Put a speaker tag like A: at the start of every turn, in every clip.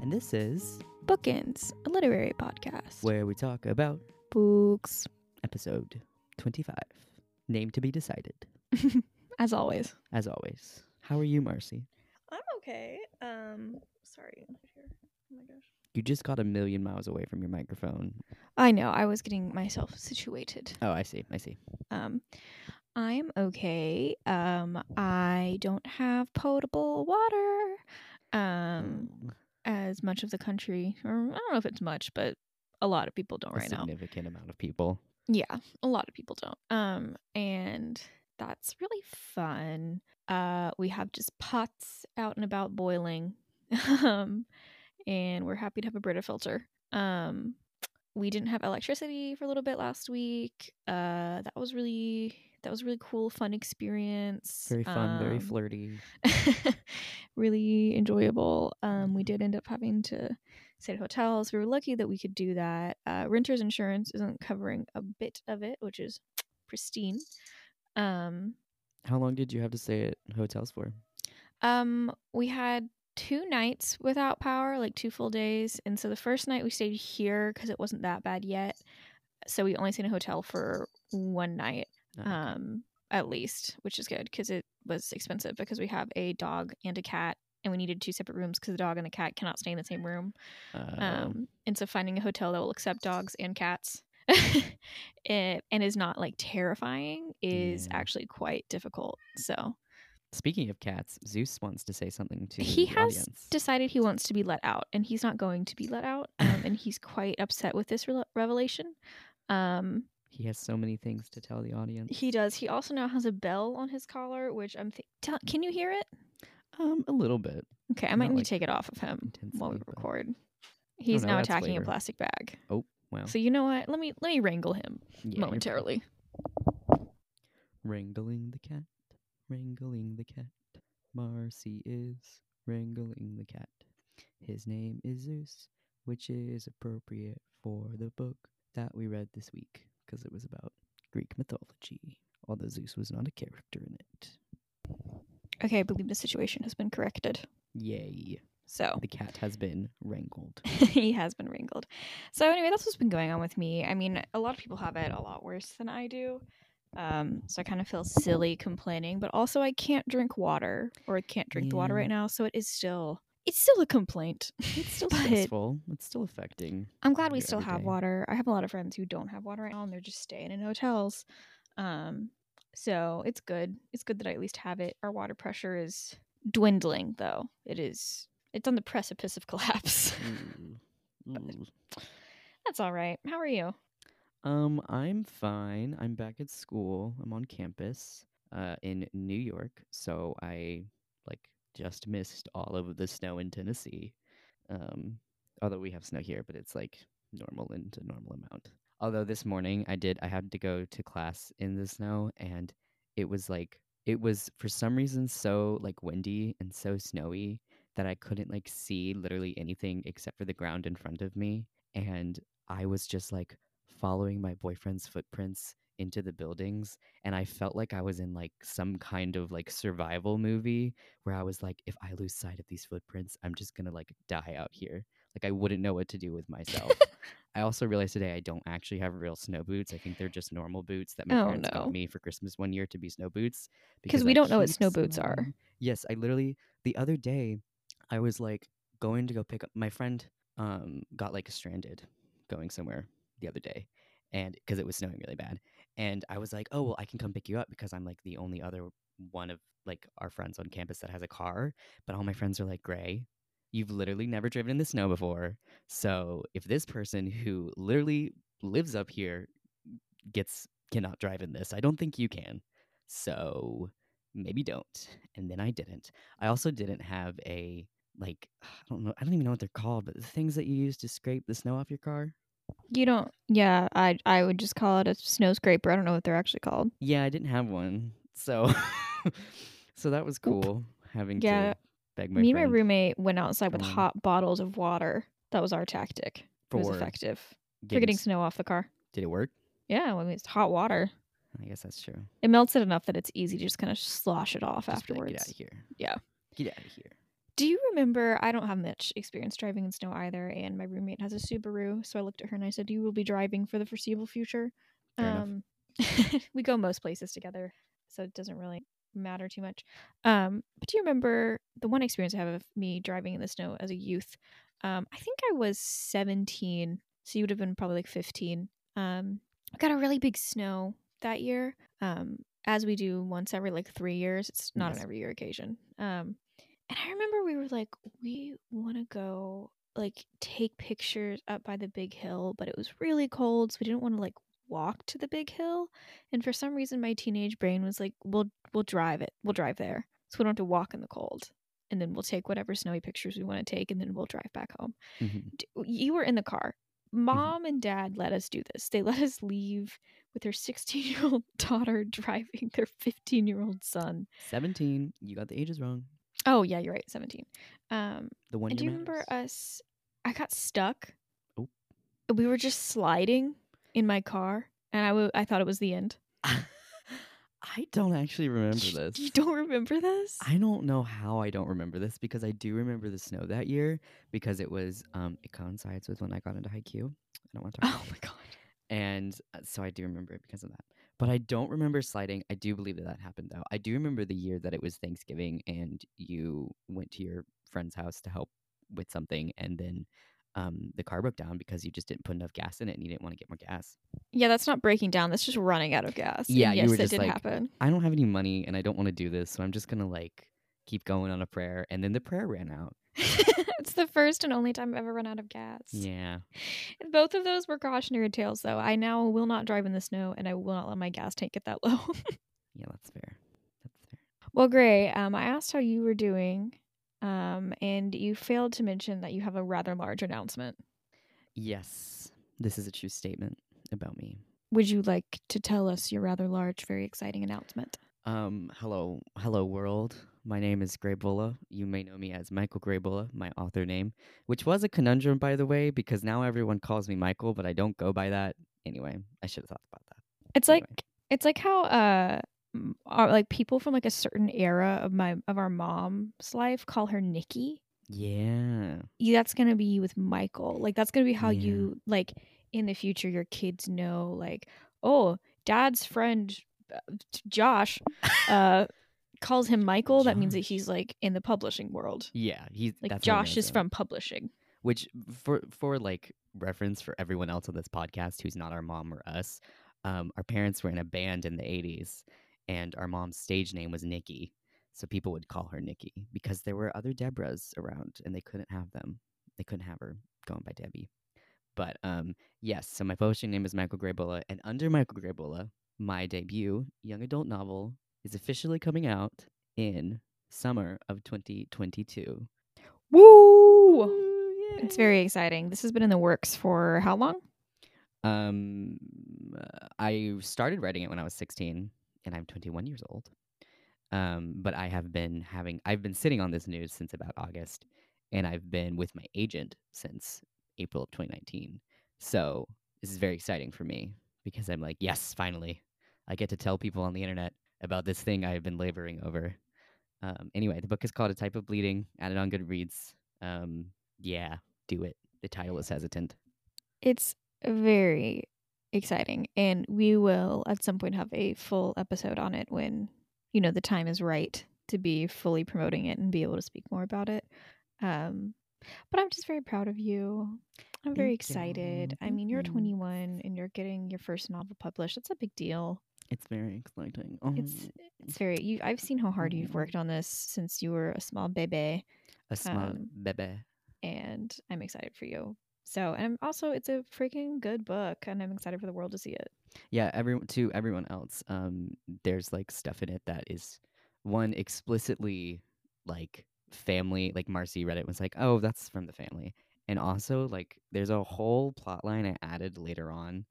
A: and
B: this is
A: Bookends, a literary podcast.
B: where we talk about
A: Books.
B: episode 25. Name to be decided.
A: As always.
B: As always. How are you, Marcy?
A: I'm okay. Um, sorry. Oh my gosh.
B: You just got a million miles away from your microphone.
A: I know. I was getting myself situated.
B: Oh, I see. I see.
A: Um, I'm okay. Um, I don't have potable water. Um,
B: Mm,
A: as much of the country, or I don't know if it's much, but a lot of people don't
B: a
A: right now.
B: significant amount of people.
A: Yeah, a lot of people don't. Um, and that's really fun. Uh, we have just pots out and about boiling. um, and we're happy to have a Brita filter. Um, we didn't have electricity for a little bit last week. Uh, that was really that was a really cool, fun experience.
B: Very fun, very
A: Um,
B: flirty.
A: really enjoyable. Um, we did end up having to stay at hotels. We were lucky that we could do that. Uh, renter's insurance isn't covering a bit of it, which is pristine. Um,
B: How long did you have to stay at hotels for?
A: um, we had two nights without power, like two full days. And so the first night we stayed here because it wasn't that bad yet. So we only stayed in a hotel for one night.
B: Okay.
A: um, at least, which is good because it was expensive because we have a dog and a cat, and we needed two separate rooms because the dog and the cat cannot stay in the same room.
B: Uh,
A: Um, and so finding a hotel that will accept dogs and cats it, and is not like terrifying is
B: Yeah.
A: actually quite difficult. So
B: Speaking of cats, Zeus wants to say something to
A: he has
B: audience.
A: decided he wants to be let out, and he's not going to be let out, um, and he's quite upset with this re- revelation. Um,
B: he has so many things to tell the audience.
A: he does. He also now has a bell on his collar, which I'm. Th- tell- can you hear it?
B: Um, a little bit.
A: Okay, I might need
B: like,
A: to take it off of him while we record. He's
B: no,
A: now attacking
B: flavor.
A: a plastic bag.
B: Oh, well.
A: So you know what? Let me let me wrangle him
B: yeah,
A: momentarily.
B: Wrangling the cat, wrangling the cat. Marcy is wrangling the cat. His name is Zeus, which is appropriate for the book that we read this week because it was about Greek mythology, although Zeus was not a character in it.
A: Okay, I believe the situation has been corrected.
B: Yay.
A: So
B: The cat has been wrangled.
A: he has been wrinkled. So anyway, that's what's been going on with me. I mean, a lot of people have it a lot worse than I do. Um, so I kind of feel silly complaining, but also I can't drink water or I can't drink the water right now, so it is still it's still a complaint.
B: It's still stressful. It's still affecting.
A: I'm glad we still have water. I have a lot of friends who don't have water right now and they're just staying in hotels. Um, so it's good. It's good that I at least have it. Our water pressure is dwindling though. It is it's on the precipice of collapse.
B: Ooh. Ooh.
A: That's all right. How are you?
B: Um, I'm fine. I'm back at school. I'm on campus uh in New York, so I like just missed all of the snow in Tennessee. Um, although we have snow here, but it's like normal and a normal amount. Although this morning I did I had to go to class in the snow and it was like it was for some reason so like windy and so snowy that I couldn't like see literally anything except for the ground in front of me and I was just like following my boyfriend's footprints into the buildings and I felt like I was in like some kind of like survival movie where I was like if I lose sight of these footprints I'm just going to like die out here. Like I wouldn't know what to do with myself. I also realized today I don't actually have real snow boots. I think they're just normal boots that my
A: Oh,
B: parents
A: no.
B: got me for Christmas one year to be snow boots.
A: Because we
B: I
A: don't know what snow boots are.
B: Yes, I literally the other day I was like going to go pick up my friend um got like stranded going somewhere the other day and because it was snowing really bad and I was like, "Oh, well I can come pick you up because I'm like the only other one of like our friends on campus that has a car, but all my friends are like gray. You've literally never driven in the snow before. So, if this person who literally lives up here gets cannot drive in this, I don't think you can. So, maybe don't. And then I didn't. I also didn't have a like I don't know I don't even know what they're called, but the things that you use to scrape the snow off your car.
A: You don't yeah, I I would just call it a snow scraper. I don't know what they're actually called.
B: Yeah, I didn't have one. So so that was
A: Oop.
B: cool having
A: Yeah,
B: to beg my
A: Me and my roommate went outside with
B: on.
A: hot bottles of water. That was our tactic. It was
B: for
A: effective. For
B: getting
A: getting
B: s-
A: snow off the car.
B: Did it work?
A: Yeah, I mean it's hot water.
B: I guess that's true.
A: It melts it enough that it's easy to just kind of slosh it off
B: Just like,
A: afterwards.
B: Get out of here.
A: Yeah.
B: Get out of here.
A: Do you remember? I don't have much experience driving in snow either, and my roommate has a Subaru. So I looked at her and I said, "You will be driving for the foreseeable future." Um, we go most places together, so it doesn't really matter too much. Um, but do you remember the one experience I have of me driving in the snow as a youth? Um, I think I was 17, so you would have been probably like 15. Um, we got a really big snow that year, um, as we do once every like three years. It's not
B: Yes.
A: an every year occasion. Um, and I remember we were like, we want to go like take pictures up by the big hill, but it was really cold, so we didn't want to like walk to the big hill. And for some reason, my teenage brain was like, we'll we'll drive it, we'll drive there, so we don't have to walk in the cold. And then we'll take whatever snowy pictures we want to take, and then we'll drive back home.
B: Mhm.
A: You were in the car. Mom and dad let us do this. They let us leave with their 16 year old daughter driving their 15 year old son.
B: 17. You got the ages wrong.
A: Oh, yeah, you're right, 17. Um,
B: The one
A: and do you remember us? I got stuck.
B: Oh.
A: We were just sliding in my car, and I w- I thought it was the end.
B: I don't actually remember this.
A: You don't remember this?
B: I don't know how I don't remember this because I do remember the snow that year because it was um it coincides with when I got into haiku. I don't want to talk
A: oh my god.
B: And uh, so I do remember it because of that. But I don't remember sliding. I do believe that that happened though. I do remember the year that it was Thanksgiving and you went to your friend's house to help with something and then um the car broke down because you just didn't put enough gas in it and you didn't want to get more gas.
A: Yeah, that's not breaking down. That's just running out of gas. And
B: Yeah, you
A: yes,
B: were
A: that
B: just
A: did
B: like-
A: happen.
B: I don't have any money and I don't want to do this, so I'm just going to like keep going on a prayer and then the prayer ran out.
A: it's the first and only time I've ever run out of gas.
B: Yeah.
A: Both of those were cautionary tales, though. I now will not drive in the snow, and I will not let my gas tank get that low.
B: Yeah, that's fair. That's fair.
A: well, Gray, um, I asked how you were doing, um, and you failed to mention that you have a rather large announcement.
B: Yes, this is a true statement about me.
A: Would you like to tell us your rather large, very exciting announcement?
B: Um, hello, hello world. My name is Gray Bulla. You may know me as Michael Gray Bulla, my author name, which was a conundrum, by the way, because now everyone calls me Michael, but I don't go by that. Anyway, I should have thought about that.
A: It's
B: Anyway.
A: like it's like how uh, are like people from like a certain era of my of our mom's life call her Nikki.
B: Yeah,
A: you- that's gonna be with Michael. Like that's gonna be how
B: Yeah.
A: you like in the future your kids know like oh dad's friend uh, Josh uh calls him Michael. That means that he's like in the publishing world.
B: yeah. He's
A: Like Josh is from publishing.
B: which for for like reference for everyone else on this podcast who's not our mom or us um, our parents were in a band in the 80s and our mom's stage name was nikki so people would call her nikki because there were other debras around and they couldn't have them they couldn't have her going by debbie but um yes so my publishing name is michael gray bulla and under michael gray bulla my debut young adult novel is officially coming out in summer of 2022
A: Woo! It's very exciting. This has been in the works for how long?
B: Um, I started writing it when I was 16, and I'm 21 years old. Um, but I have been having, I've been sitting on this news since about August, and I've been with my agent since April of 2019. So this is very exciting for me because I'm like, yes, finally, I get to tell people on the internet about this thing I've been laboring over. Um, anyway, the book is called A Type of Bleeding, added on Goodreads. Um, yeah, do it. The title is hesitant.
A: It's very exciting and we will at some point have a full episode on it when you know the time is right to be fully promoting it and be able to speak more about it. Um but I'm just very proud of you. I'm very
B: Thank you.
A: excited. I mean, you're 21 and you're getting your first novel published. That's a big deal.
B: It's very exciting.
A: It's
B: Oh,
A: it's very you I've seen how hard you've
B: Mhm.
A: worked on this since you were a small baby
B: a small
A: um,
B: bebe.
A: and I'm excited for you. So, and I'm also it's a freaking good book and I'm excited for the world to see it.
B: Yeah, everyone to everyone else. Um, there's like stuff in it that is one explicitly like family. Like Marcy read it and was like, oh, that's from the family, and also like there's a whole plot line I added later on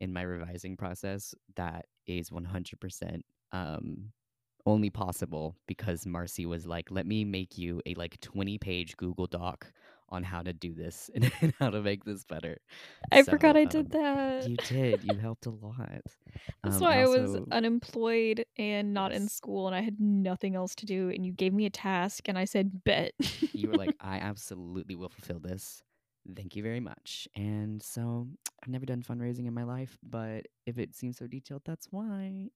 B: in my revising process that is 100% um only possible because Marcy was like, let me make you a like 20 page Google Doc on how to do this and, and how to make this better.
A: I
B: So,
A: forgot I
B: um,
A: did that.
B: You did. You helped a lot.
A: That's
B: Um,
A: why I was unemployed and not in school, and I had nothing else to do. And you gave me a task, and I said, "Bet."
B: you were like, I absolutely will fulfill this. Thank you very much. And so I've never done fundraising in my life, but if it seems so detailed, that's why.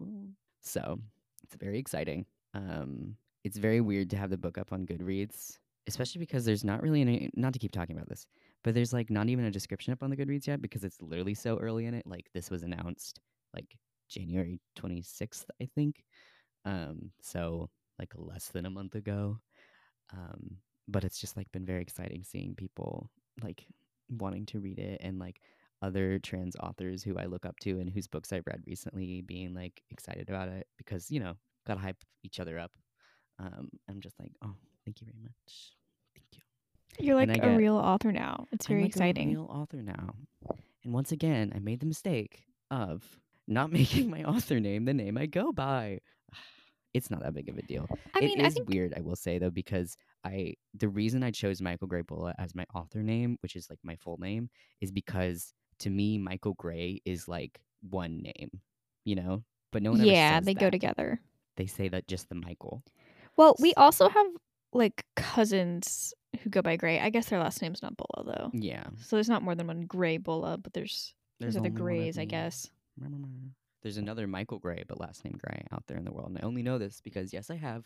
B: So it's very exciting. Um, it's very weird to have the book up on Goodreads, especially because there's not really any, not to keep talking about this, but there's like not even a description up on the Goodreads yet because it's literally so early in it. Like this was announced like January 26th, I think. Um, so like less than a month ago. Um, but it's just like been very exciting seeing people like wanting to read it and like other trans authors who I look up to and whose books I've read recently being like excited about it because you know gotta hype each other up. Um, I'm just like, oh, thank you very much, thank you.
A: You're like a
B: get-
A: real author now. It's very
B: I'm like
A: exciting.
B: A real author now, and once again, I made the mistake of not making my author name the name I go by. It's not that big of a deal.
A: I mean,
B: it
A: I think
B: weird, I will say though, because I the reason I chose Michael Gray Bulla as my author name, which is like my full name, is because to me Michael Gray is like one name, you know. But no one. ever
A: yeah, they go together.
B: They say that just the Michael.
A: Well, we also have like cousins who go by Gray. I guess their last name's not Bulla though.
B: Yeah,
A: So there's not more than one Gray Bulla, but there's there's, other
B: only one of
A: Grays, I guess.
B: There's another Michael Gray, but last name Gray out there in the world. And I only know this because, yes, I have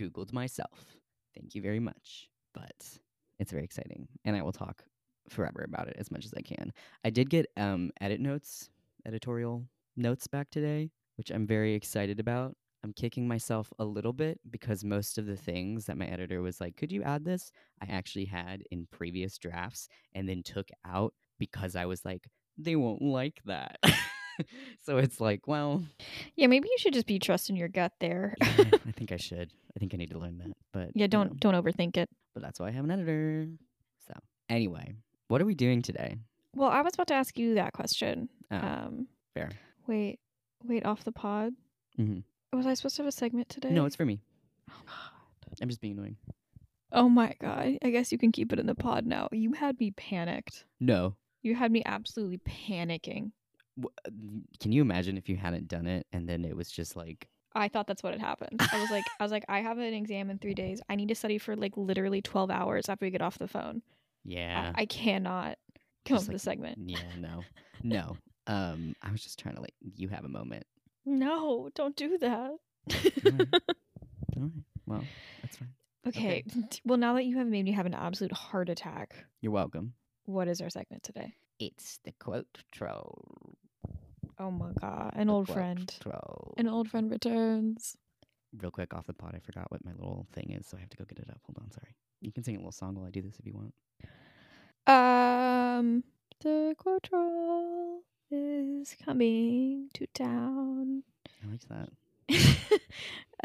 B: Googled myself. Thank you very much. But it's very exciting. And I will talk forever about it as much as I can. I did get um, edit notes, editorial notes back today, which I'm very excited about. I'm kicking myself a little bit because most of the things that my editor was like, could you add this? I actually had in previous drafts and then took out because I was like, they won't like that. so it's like, well,
A: Yeah, maybe you should just be trusting your gut there.
B: yeah, I think I should. I think I need to learn that. But
A: yeah, don't
B: know,
A: don't overthink it.
B: but that's why I have an editor. So anyway, what are we doing today?
A: Well, I was about to ask you that question.
B: Oh,
A: Um,
B: fair.
A: wait, wait, off the pod.
B: Mm-hmm.
A: Was I supposed to have a segment today?
B: No, it's for me.
A: Oh god.
B: I'm just being annoying.
A: Oh my god. I guess you can keep it in the pod now. You had me panicked.
B: No.
A: You had me absolutely panicking.
B: Uh, Can you imagine if you hadn't done it and then it was just like,
A: I thought that's what had happened. I was like, I was like, I have an exam in three days. I need to study for like literally twelve hours after we get off the phone.
B: yeah,
A: I, I cannot come
B: Just
A: up with a segment.
B: yeah, no, no. Um, I was just trying to like, you have a moment.
A: No, don't do that.
B: Alright. All right. Well, that's fine.
A: okay. Well, now that you have made me have an absolute heart attack,
B: You're welcome.
A: what is our segment today?
B: It's the quote troll.
A: Oh my god, an
B: The
A: old
B: quote
A: friend.
B: Troll.
A: An old friend returns.
B: Real quick off the pot, I forgot what my little thing is, so I have to go get it up. Hold on, sorry. You can sing a little song while I do this if you want.
A: Um, the Quotro is coming to town.
B: I like that.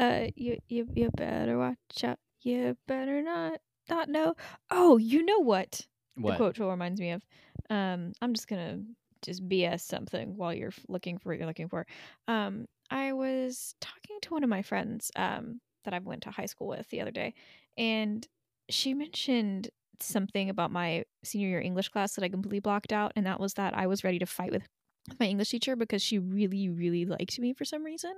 A: uh, you you you better watch out. You better not not know. Oh, you know what?
B: What?
A: The quote troll reminds me of. Um, I'm just gonna just BS something while you're looking for what you're looking for. Um, I was talking to one of my friends um that I went to high school with the other day, and she mentioned something about my senior year English class that I completely blocked out, and that was that I was ready to fight with my English teacher because she really, really liked me for some reason,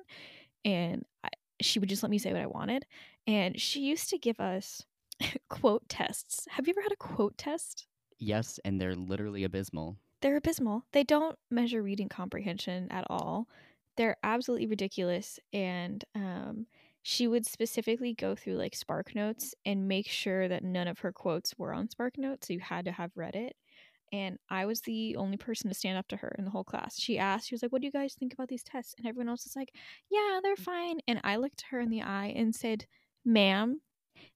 A: and I, she would just let me say what I wanted. And she used to give us quote tests. Have you ever had a quote test?
B: Yes, and they're literally abysmal.
A: They're abysmal. They don't measure reading comprehension at all. They're absolutely ridiculous. And um, she would specifically go through like Spark Notes and make sure that none of her quotes were on Spark Notes. So you had to have read it. And I was the only person to stand up to her in the whole class. She asked, she was like, What do you guys think about these tests? And everyone else was like, Yeah, they're fine. And I looked her in the eye and said, Ma'am,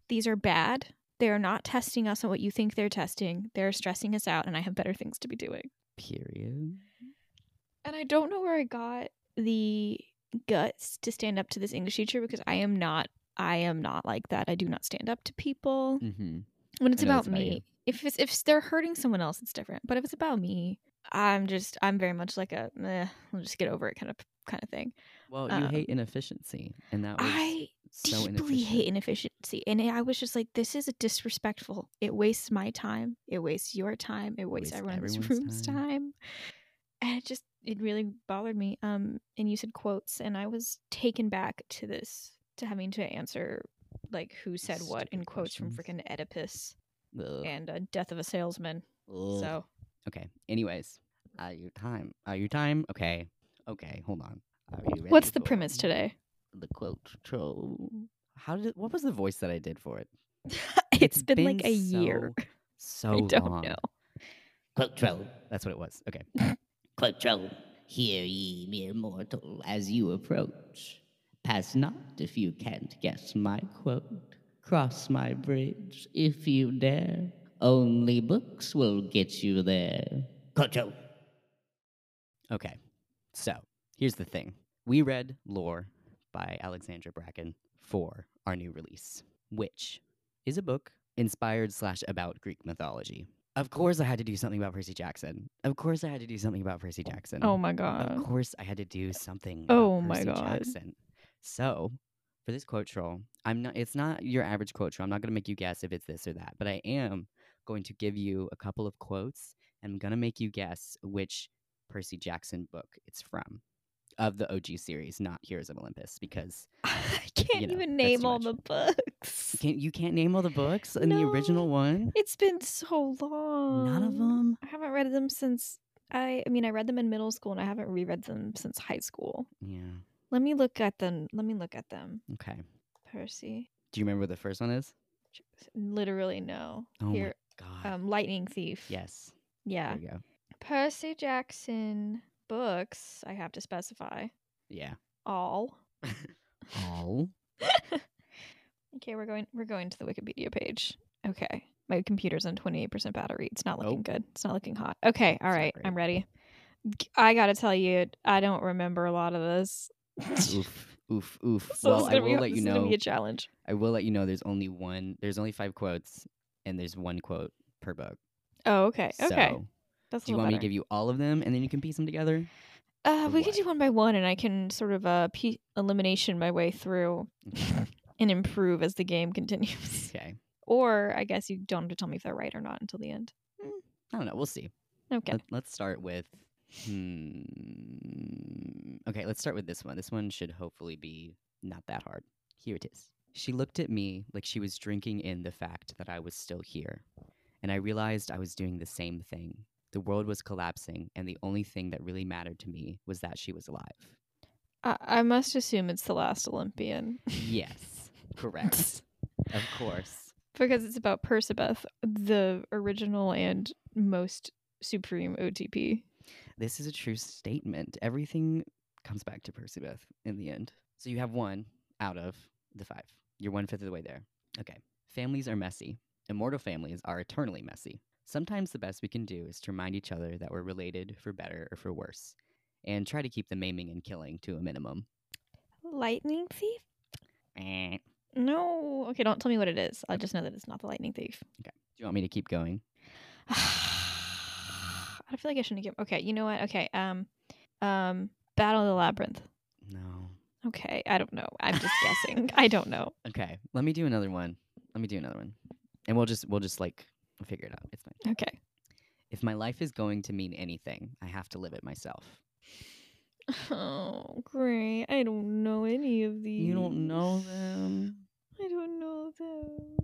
A: these are bad. They are not testing us on what you think they're testing. They're stressing us out, and I have better things to be doing.
B: Period.
A: And I don't know where I got the guts to stand up to this English teacher because I am not I am not like that. I do not stand up to people
B: Mm-hmm.
A: when it's about
B: about
A: me.
B: you.
A: If it's if they're hurting someone else, it's different. But if it's about me, I'm just I'm very much like a eh, I'll just get over it kind of kind of thing.
B: Well, you
A: Um,
B: hate inefficiency, and that was
A: I
B: so
A: deeply hate inefficiency, and I was just like, this is disrespectful. It wastes my time. It wastes your time. It wastes
B: wastes
A: everyone in this
B: everyone's
A: room's
B: time.
A: time. And it just it really bothered me. Um, and you said quotes, and I was taken back to this to having to answer like who said what in
B: Stupid
A: quotes from freaking Oedipus
B: Ugh.
A: and uh, Death of a Salesman.
B: Ugh.
A: So
B: okay. Anyways, uh, your time. Uh, your time. Okay. Okay. Hold on. Are you ready
A: what's the premise today?
B: The quote troll. How did? What was the voice that I did for it?
A: it's been, like a
B: so-
A: year.
B: So
A: I don't
B: long.
A: know.
C: Quote troll,
B: That's what it was. Okay.
C: quote troll. Hear ye, mere mortal, as you approach. Pass not if you can't guess my quote. Cross my bridge if you dare. Only books will get you there. Quote troll.
B: Okay. So here's the thing. We read Lore by Alexandra Bracken for our new release, which is a book inspired slash about Greek mythology. Of course, I had to do something about Percy Jackson. Of course, I had to do something about Percy Jackson.
A: Oh my god.
B: Of course, I had to do something.
A: Oh my
B: Percy
A: God.
B: Jackson. So, for this quote troll, I'm not. It's not your average quote troll. I'm not going to make you guess if it's this or that, but I am going to give you a couple of quotes, and I'm going to make you guess which Percy Jackson book it's from, of the OG series, not Heroes of Olympus, because
A: I can't
B: you know,
A: even name all the books.
B: you can't you can't name all the books in the original one.
A: It's been so long.
B: None of them.
A: I haven't read them since I I mean I read them in middle school and I haven't reread them since high school.
B: Yeah.
A: Let me look at them. Let me look at them.
B: Okay.
A: Percy.
B: Do you remember what the first one is?
A: Literally no.
B: Oh
A: Here
B: my god.
A: um Lightning Thief.
B: yes.
A: Yeah.
B: There you go.
A: Percy Jackson books, I have to specify.
B: Yeah.
A: All.
B: All.
A: Okay, we're going we're going to the Wikipedia page. Okay. My computer's on 28% battery. It's not looking
B: Oh.
A: good. It's not looking hot. Okay, all right. I'm ready. I got to tell you, I don't remember a lot of this.
B: oof, oof, oof.
A: So
B: well, I will
A: be,
B: let you know.
A: be a challenge.
B: I will let you know. There's only one. There's only five quotes, and there's one quote per book.
A: Oh, okay. Okay. That's
B: do you want me to give you all of them, and then you can piece them together?
A: Uh, we could do one by one, and I can sort of uh, pe- elimination my way through and improve as the game continues.
B: okay.
A: or I guess you don't have to tell me if they're right or not until the end.
B: I don't know. We'll see.
A: Okay.
B: Let, let's start with. Hmm. Okay, let's start with this one. This one should hopefully be not that hard. Here it is. She looked at me like she was drinking in the fact that I was still here. And I realized I was doing the same thing. The world was collapsing, and the only thing that really mattered to me was that she was alive.
A: I, I must assume it's the last Olympian
B: Yes, correct. of course.
A: because it's about Percabeth, the original and most supreme OTP.
B: This is a true statement. Everything comes back to Percabeth in the end. So you have one out of the five. You're one fifth of the way there. Okay. Families are messy. Immortal families are eternally messy. Sometimes the best we can do is to remind each other that we're related for better or for worse, and try to keep the maiming and killing to a minimum.
A: Lightning Thief?
B: Eh.
A: No. Okay, don't tell me what it is. I just know that it's not the Lightning Thief. Okay.
B: Do you want me to keep going?
A: I feel like I shouldn't give. Okay, you know what? Okay, um, um, Battle of the Labyrinth.
B: No.
A: Okay, I don't know. I'm just guessing. I don't know.
B: Okay. Let me do another one. Let me do another one. And we'll just we'll just like figure it out. It's fine.
A: Okay.
B: If my life is going to mean anything, I have to live it myself.
A: Oh, great. I don't know any of these.
B: You don't know them.
A: I don't know them.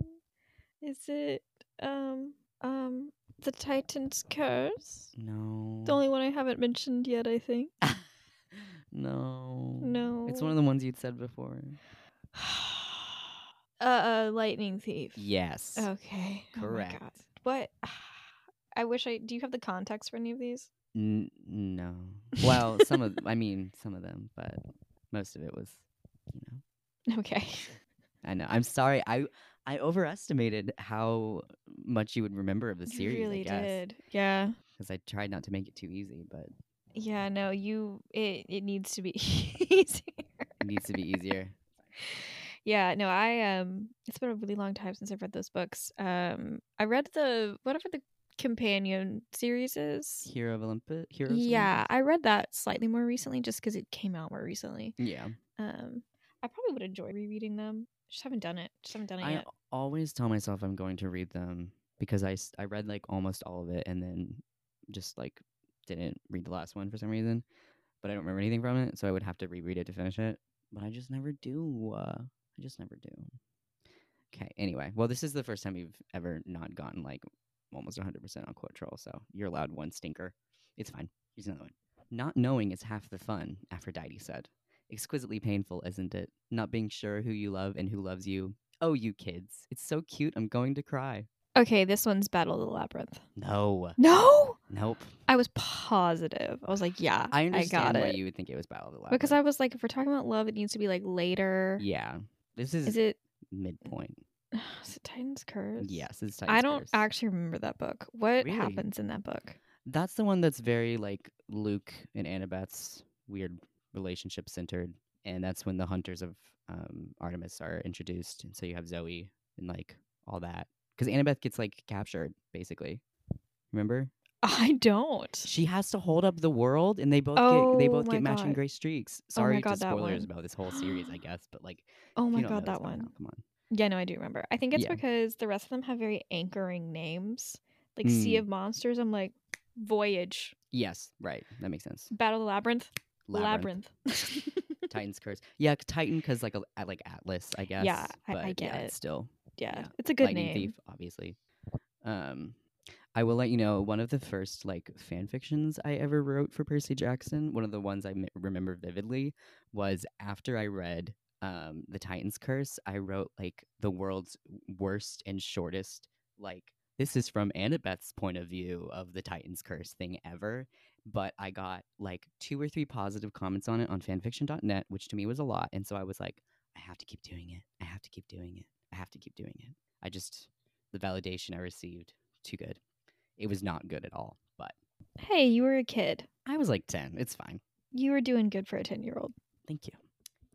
A: Is it um um the Titan's Curse?
B: No.
A: The only one I haven't mentioned yet, I think.
B: no.
A: No.
B: It's one of the ones you'd said before.
A: uh, uh Lightning Thief.
B: Yes.
A: Okay. Oh
B: Correct.
A: God. What? I wish I. Do you have the context for any of these?
B: N- no. Well, some of I mean some of them, but most of it was, you know.
A: Okay.
B: I know. I'm sorry. I I overestimated how much you would remember of the series.
A: you really did. Yeah.
B: Because I tried not to make it too easy, but
A: Yeah. No. You. It. It needs to be easier.
B: it needs to be easier.
A: Yeah, no, I um it's been a really long time since I've read those books. Um I read the whatever the companion series is.
B: Hero of Olympus. Hero. of
A: Yeah,
B: Olympus?
A: I read that slightly more recently just because it came out more recently.
B: Yeah.
A: Um, I probably would enjoy rereading them. Just haven't done it. Just haven't done it
B: I
A: yet.
B: always tell myself I'm going to read them because I, I read like almost all of it and then just like didn't read the last one for some reason. But I don't remember anything from it, so I would have to reread it to finish it. But I just never do. Uh, I just never do. Okay. Anyway, well, this is the first time we've ever not gotten like almost 100% on quote so you're allowed one stinker. It's fine. Here's another one. Not knowing is half the fun, Aphrodite said. Exquisitely painful, isn't it? Not being sure who you love and who loves you. Oh, you kids. It's so cute. I'm going to cry.
A: Okay, this one's Battle of the Labyrinth.
B: No.
A: No,
B: Nope.
A: I was positive. I was like, yeah,
B: I
A: I,
B: understand
A: got
B: why
A: it.
B: you would think it was Battle of the Labyrinth.
A: because I was like, if we're talking about love, it needs to be like later.
B: Yeah. This is,
A: Is it?
B: midpoint.
A: Is it Titan's Curse?
B: Yes, it's
A: I don't
B: Curse.
A: actually remember that book. What
B: Really?
A: happens in that book?
B: That's the one that's very like Luke and Annabeth's weird relationship centered, and that's when the hunters of um, Artemis are introduced, and so you have Zoe and like all that. Because Annabeth gets like captured, basically. Remember?
A: I don't.
B: She has to hold up the world, and they both
A: Oh
B: get they both get matching
A: God.
B: gray streaks.
A: Oh
B: Sorry
A: God,
B: to spoilers about this whole series, I guess, but like,
A: Oh my
B: you don't know
A: god, that one.
B: now, come on.
A: Yeah, no, I do remember. I think it's
B: Yeah.
A: because the rest of them have very anchoring names. Like Sea
B: Mm.
A: of Monsters, I'm like Voyage,
B: Yes, right. That makes sense.
A: Battle of the Labyrinth,
B: Labyrinth.
A: Labyrinth.
B: Titan's curse. Yeah, Titan because like a, like Atlas, I guess.
A: Yeah, I- I get
B: yeah,
A: it.
B: it's still
A: yeah,
B: Yeah.
A: it's a good
B: Lightning
A: name.
B: Thief, obviously. Um, I will let you know one of the first like fan fictions I ever wrote for Percy Jackson. One of the ones I m- remember vividly was after I read um the Titan's Curse. I wrote like the world's worst and shortest like. This is from Annabeth's point of view of the Titan's Curse thing ever, but I got like two or three positive comments on it on fanfiction.net, which to me was a lot. And so I was like, I have to keep doing it. I have to keep doing it. I have to keep doing it. I just the validation I received too good. It was not good at all, but
A: Hey, you were a kid.
B: I was like 10. It's fine.
A: You were doing good for a 10 year old.
B: Thank you.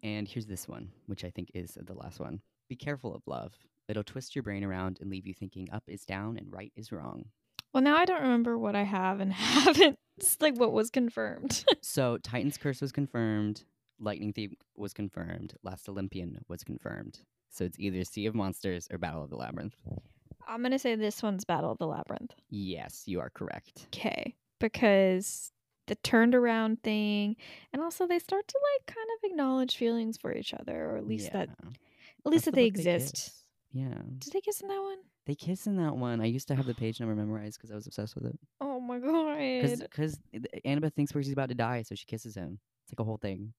B: And here's this one, which I think is the last one. Be careful of love. It'll twist your brain around and leave you thinking up is down and right is wrong.
A: Well, now I don't remember what I have and haven't. It's like what was confirmed.
B: so Titan's Curse was confirmed, Lightning Thief was confirmed, Last Olympian was confirmed. So it's either Sea of Monsters or Battle of the Labyrinth.
A: I'm going to say this one's Battle of the Labyrinth.
B: Yes, you are correct.
A: Okay. Because the turned around thing, and also they start to like kind of acknowledge feelings for each other, or at least that, at least
B: That's
A: that
B: the
A: they exist.
B: kiss. Yeah.
A: Did they kiss in that one?
B: They kiss in that one. I used to have the page number memorized because I was obsessed with it.
A: Oh my god.
B: Because Annabeth thinks where she's about to die, so she kisses him. It's like a whole thing.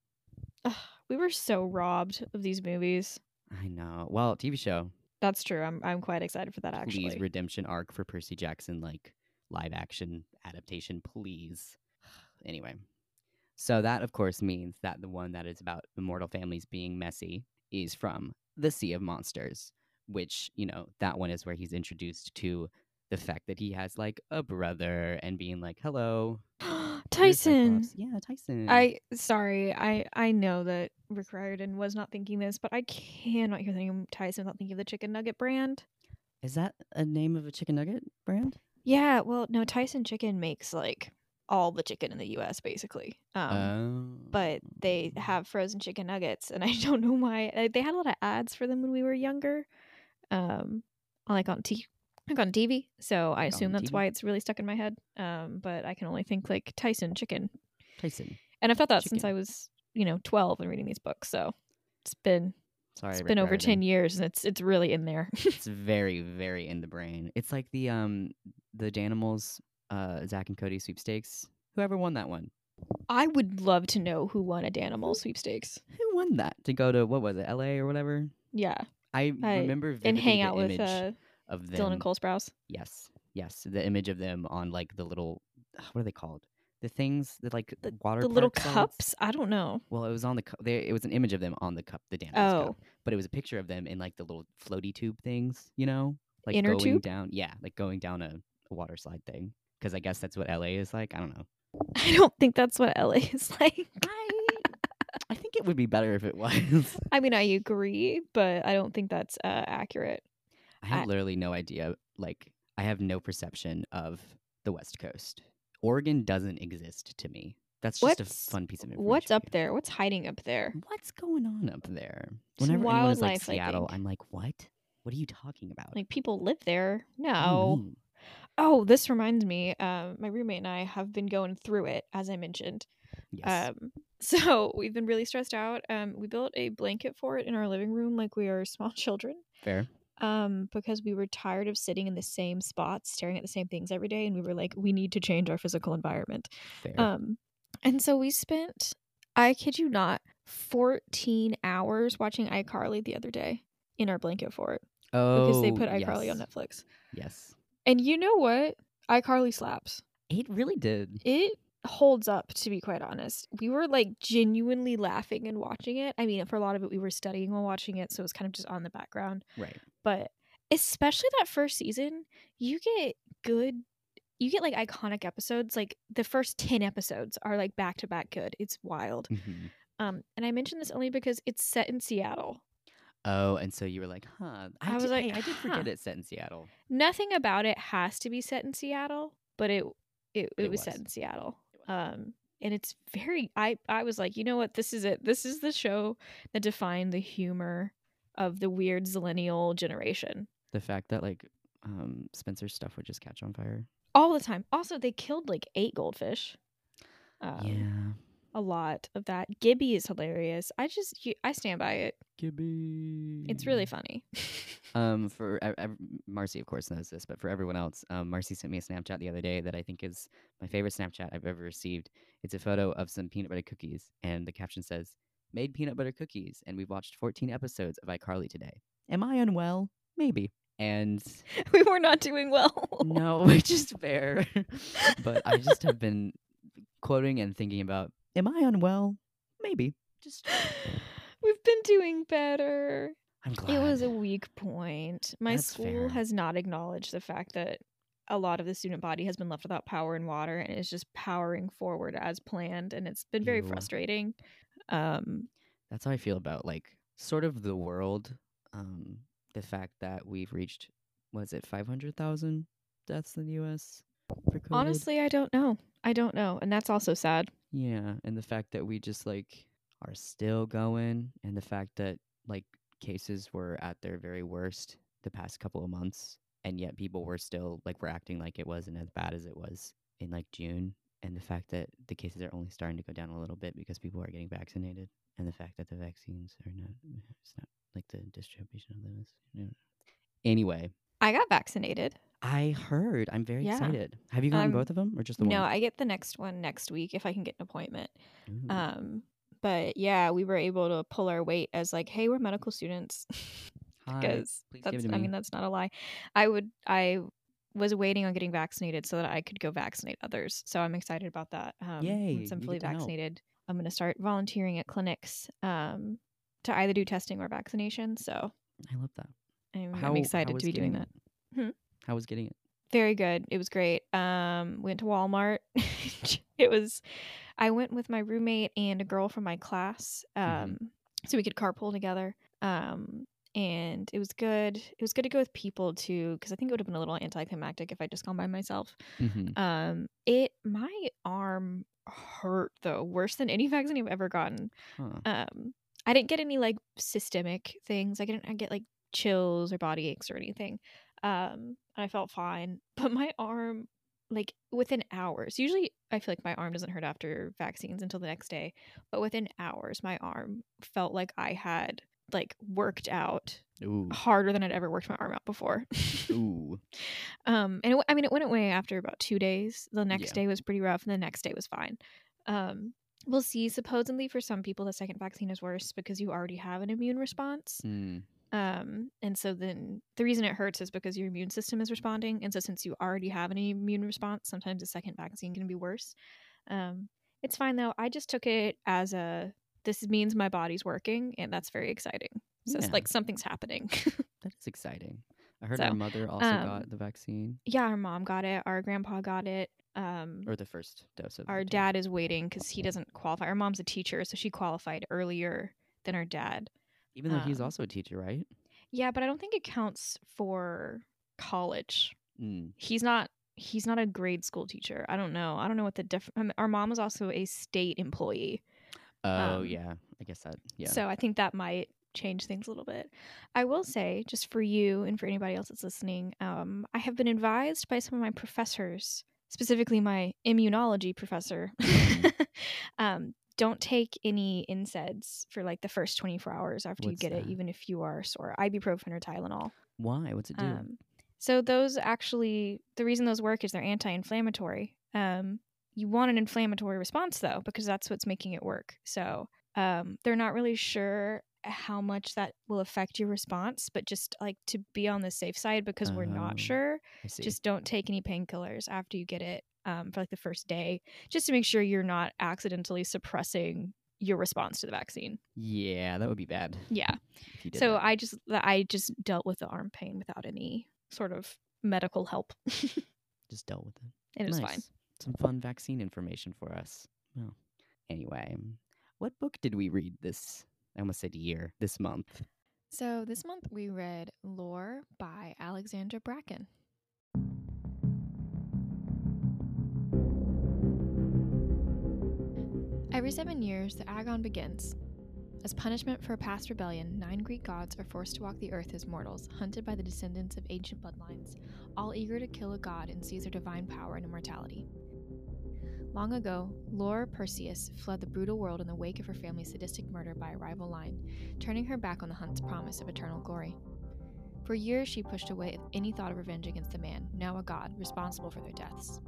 A: Ugh, we were so robbed of these movies.
B: I know. Well, TV show.
A: That's true. I'm I'm quite excited for that actually.
B: Please, redemption arc for Percy Jackson, like live action adaptation, please. Anyway, so that of course means that the one that is about the mortal families being messy is from the Sea of Monsters, which you know that one is where he's introduced to the fact that he has like a brother and being like, "Hello,
A: Tyson.
B: Yeah, Tyson.
A: I sorry. I I know that Rick Riordan was not thinking this, but I cannot hear the name Tyson without thinking of the chicken nugget brand.
B: Is that a name of a chicken nugget brand?
A: Yeah, well, no, Tyson Chicken makes like all the chicken in the U.S. basically. Um,
B: Oh.
A: but they have frozen chicken nuggets, and I don't know why. They had a lot of ads for them when we were younger, um, like on t like on TV. So I assume that's
B: TV?
A: why it's really stuck in my head. Um, but I can only think like Tyson Chicken,
B: Tyson.
A: and I've thought that since I was you know twelve and reading these books. So it's been
B: Sorry,
A: it's been over
B: Riordan.
A: ten years, and it's it's really in there.
B: it's very very in the brain it's like the um the danimals uh zack and cody sweepstakes whoever won that one
A: I would love to know who won a Danimal sweepstakes.
B: who won that to go to what was it la or whatever
A: Yeah,
B: i
A: I-
B: remember
A: and hang out with uh,
B: of them
A: Dylan and Cole Sprouse.
B: yes yes the image of them on like the little what are they called the things that like
A: The-
B: water
A: The little
B: park slides?
A: cups. I don't know.
B: well it was on the cup they, it was an image of them on the cup the danimals
A: Oh,
B: cup but it was a picture of them in like the little floaty tube things you know like
A: Inner
B: going
A: tube?
B: down yeah like going down a, a water slide thing because i guess that's what la is like i don't know
A: I don't think that's what LA is like.
B: I I think it would be better if it was.
A: I mean, I agree, but I don't think that's uh, accurate.
B: I have
A: I-
B: literally no idea. Like I have no perception of the West Coast. Oregon doesn't exist to me. That's just a fun piece of information.
A: What's up there? What's hiding up there?
B: What's going on up there?
A: Some
B: Whenever anyone is like Seattle. I'm like, what? What are you talking about?
A: Like people live there?
B: What do you
A: No. Oh, this reminds me. Um, my roommate and I have been going through it, as I mentioned.
B: Yes.
A: Um, so we've been really stressed out. Um, we built a blanket for it in our living room, like we are small children.
B: Fair.
A: Um, because we were tired of sitting in the same spots, staring at the same things every day, and we were like, we need to change our physical environment.
B: Fair.
A: Um, and so we spent, I kid you not, 14 hours watching iCarly the other day in our blanket fort
B: oh,
A: because they put iCarly on. Netflix.
B: Yes.
A: And you know what? iCarly slaps.
B: It really did.
A: It holds up, to be quite honest. We were like genuinely laughing and watching it. I mean, for a lot of it, we were studying while watching it, so it was kind of just on the background.
B: Right.
A: But especially that first season, you get good. You get like iconic episodes. Like the first 10 episodes are like back to back good. It's wild.
B: Mhm.
A: Um, and I mention this only because it's set in Seattle.
B: Oh, and so you were like, huh.
A: I
B: did-
A: was like,
B: hey, I did forget
A: huh.
B: it's set in Seattle.
A: Nothing about it has to be set in Seattle, but it it, it,
B: It
A: was, set in Seattle. Um, and it's very. I I was like, you know what? This is it. This is the show that defined the humor of the weird zillennial generation
B: The fact that like um Spencer's stuff would just catch on fire.
A: all the time. Also, they killed like eight goldfish. Um,
B: yeah.
A: a lot of that. Gibby is hilarious. I just you- I stand by it.
B: Gibby.
A: It's really funny.
B: Um, for ev- ev- Marcy, of course, knows this, but for everyone else, um, Marcy sent me a Snapchat the other day that I think is my favorite Snapchat I've ever received. It's a photo of some peanut butter cookies, and the caption says, "Made peanut butter cookies, and we've watched 14 episodes of iCarly today. Am I unwell? Maybe." And
A: we were not doing well.
B: no, which is fair, but I just have been quoting and thinking about, "Am I unwell? Maybe." Just
A: We've been doing better.
B: I'm glad
A: It was a weak point. My
B: That's
A: school
B: fair.
A: has not acknowledged the fact that a lot of the student body has been left without power and water and is just powering forward as planned and it's been very
B: Ew.
A: frustrating. Um
B: That's how I feel about like sort of the world. Um, the fact that we've reached, was it five hundred thousand deaths in the U.S. for COVID?
A: honestly, I don't know. I don't know, and that's also sad.
B: yeah, and the fact that we just like are still going, and the fact that like cases were at their very worst the past couple of months, and yet people were still like we're acting like it wasn't as bad as it was in like June, and the fact that the cases are only starting to go down a little bit because people are getting vaccinated, and the fact that the vaccines are not, it's not like the distribution of them is. You know. Anyway,
A: I got vaccinated.
B: I heard. I'm very
A: Yeah.
B: excited. Have you gotten
A: Um,
B: both of them or just the
A: No,
B: one?
A: No, I get the next one next week if I can get an appointment.
B: Ooh.
A: Um but yeah, we were able to pull our weight as like, hey, we're medical students. Because that's I mean that's not a lie. I would I was waiting on getting vaccinated so that I could go vaccinate others. So I'm excited about that. Um,
B: Yay,
A: Once I'm fully vaccinated, I'm going to start volunteering at clinics um, to either do testing or vaccination. So
B: I love that.
A: I'm,
B: How-
A: I'm excited to be doing that.
B: it? How was getting it?
A: Very good. It was great. Um, went to Walmart. it was. I went with my roommate and a girl from my class, um,
B: Mhm.
A: so we could carpool together. Um, and it was good. It was good to go with people too, because I think it would have been a little anticlimactic if I just gone by myself.
B: Mm-hmm.
A: Um, it my arm hurt though, worse than any vaccine I've ever gotten.
B: Huh.
A: Um, I didn't get any like systemic things. I didn't I get like chills or body aches or anything. Um, and I felt fine. But my arm, like within hours, usually I feel like my arm doesn't hurt after vaccines until the next day. But within hours, my arm felt like I had like worked out
B: Ooh.
A: harder than I'd ever worked my arm out before.
B: Ooh.
A: Um, and it, I mean, it went away after about two days. The next
B: Yeah.
A: day was pretty rough, and the next day was fine. Um, we'll see. Supposedly, for some people, the second vaccine is worse because you already have an immune response.
B: Mm.
A: Um, and so then the reason it hurts is because your immune system is responding. And so, since you already have an immune response, sometimes the second vaccine can be worse. Um, it's fine though. I just took it as a this means my body's working, and that's very exciting. So it's like something's happening.
B: That is exciting. I heard
A: So,
B: our mother also
A: um,
B: got the vaccine
A: yeah, our mom got it. Our grandpa got it. Um,
B: or the first dose of
A: our dad is waiting because he doesn't qualify. Our mom's a teacher, so she qualified earlier than our dad.
B: Even though he's
A: um,
B: also a teacher, right?
A: Yeah, but I don't think it counts for college.
B: Mm.
A: he's not he's not a grade school teacher. I don't know. I don't know what the diff- our mom was also a state employee.
B: Oh
A: Um,
B: yeah, I guess that. Yeah.
A: So I think that might change things a little bit. I will say, just for you and for anybody else that's listening, um, I have been advised by some of my professors, specifically my immunology professor, um, don't take any NSAIDs for like the first 24 hours after you
B: What's
A: get it, even if you are sore. Ibuprofen or Tylenol.
B: Why? What's it do?
A: Um, so those actually, the reason those work is they're anti-inflammatory. Um, you want an inflammatory response though, because that's what's making it work. So um, they're not really sure how much that will affect your response, but just like to be on the safe side because we're
B: Oh,
A: not sure. Just don't take any painkillers after you get it um, for like the first day, just to make sure you're not accidentally suppressing your response to the vaccine.
B: yeah, that would be bad.
A: Yeah.
B: If you did
A: So
B: that.
A: I just I just dealt with the arm pain without any sort of medical help.
B: just dealt with it.
A: it was fine.
B: Some fun vaccine information for us. Well, anyway, what book did we read this? I almost said year. This month.
A: So this month we read Lore by Alexandra Bracken. Every seven years, the Agon begins. As punishment for a past rebellion, nine Greek gods are forced to walk the earth as mortals, hunted by the descendants of ancient bloodlines, all eager to kill a god and seize their divine power and immortality. Long ago, Lore Perseus fled the brutal world in the wake of her family's sadistic murder by a rival line, turning her back on the hunt's promise of eternal glory. For years, she pushed away any thought of revenge against the man, now a god, responsible for their deaths.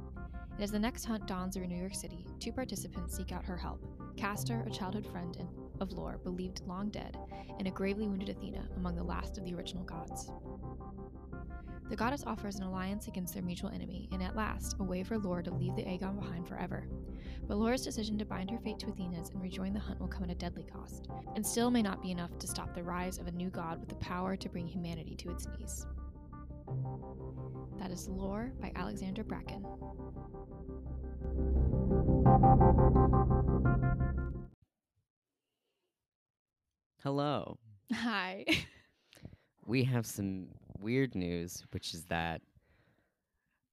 A: And as the next hunt dawns over New York City, two participants seek out her help Castor, a childhood friend of Lore, believed long dead, and a gravely wounded Athena, among the last of the original gods. The goddess offers an alliance against their mutual enemy, and at last, a way for Lore to leave the Agon behind forever. But Lore's decision to bind her fate to Athena's and rejoin the hunt will come at a deadly cost, and still may not be enough to stop the rise of a new god with the power to bring humanity to its knees. That is Lore by Alexander Bracken.
B: Hello.
A: Hi.
B: We have some weird news, which is that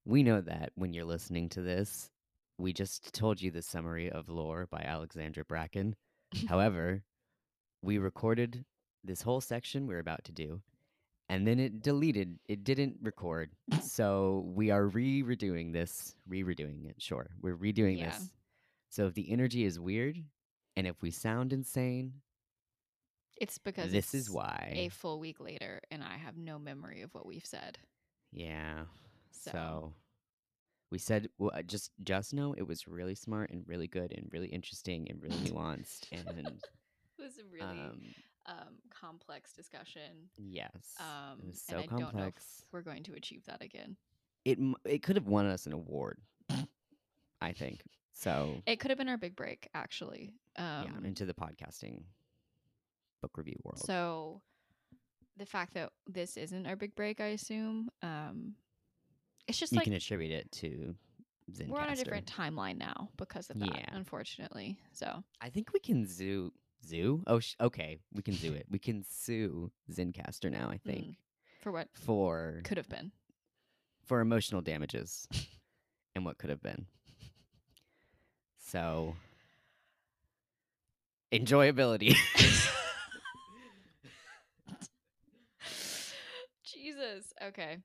B: we know that when you're listening to this, we just told you the summary of Lore by Alexandra Bracken. However, we recorded this whole section we're about to do, and then it deleted. It didn't record. So we are re redoing this, re redoing it. Sure. We're redoing
D: Yeah.
B: this. So if the energy is weird and if we sound insane,
D: It's because
B: this is why.
D: a full week later, and I have no memory of what we've said.
B: Yeah.
D: So,
B: So, we said well, just just know it was really smart and really good and really interesting and really nuanced and
D: it was a really
B: um,
D: um, complex discussion.
B: yes,
D: Um,
B: it was
D: and
B: so
D: I don't know if
B: complex.
D: we're going to achieve that again.
B: It m- it could have won us an award, I think. So
D: It could have been our big break, actually. Um,
B: yeah, into the podcasting book review world.
D: So the fact that this isn't our big break, I assume, um, it's just
B: you
D: like
B: can attribute it to Zencastr.
D: we're on a different timeline now because of that,
B: Yeah.
D: unfortunately. So
B: I think we can zoo zoo. Oh, sh- okay, we can zoo it. We can sue Zencastr now. I think
D: Mm. for what
B: for
D: could have been.
B: for emotional damages and what could have been. So, enjoyability.
D: Jesus. Okay.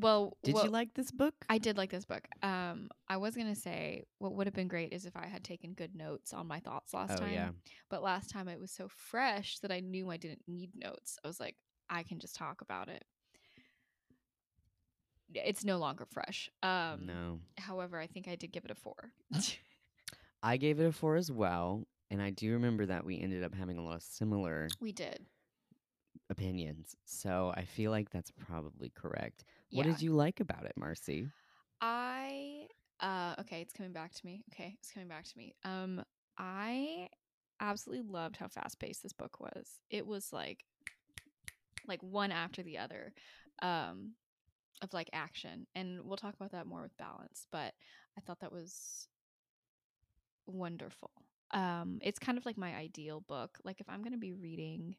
D: Well,
B: Did
D: what-
B: you like this book?
D: I did like this book. Um, I was gonna say what would have been great is if I had taken good notes on my thoughts last
B: oh
D: time.
B: yeah,
D: But last time it was so fresh that I knew I didn't need notes. I was like, I can just talk about it. It's no longer fresh. Um,
B: no.
D: However, I think I did give it a four.
B: I gave it a four as well, and I do remember that we ended up having a lot of similar
D: we did.
B: Opinions. So I feel like that's probably correct. What
D: Yeah.
B: did you like about it, Marcy?
D: I uh okay, it's coming back to me. Okay, it's coming back to me. Um I absolutely loved how fast paced this book was. It was like like one after the other um of like action. And we'll talk about that more with balance, but I thought that was wonderful. Um it's kind of like my ideal book. Like if I'm going to be reading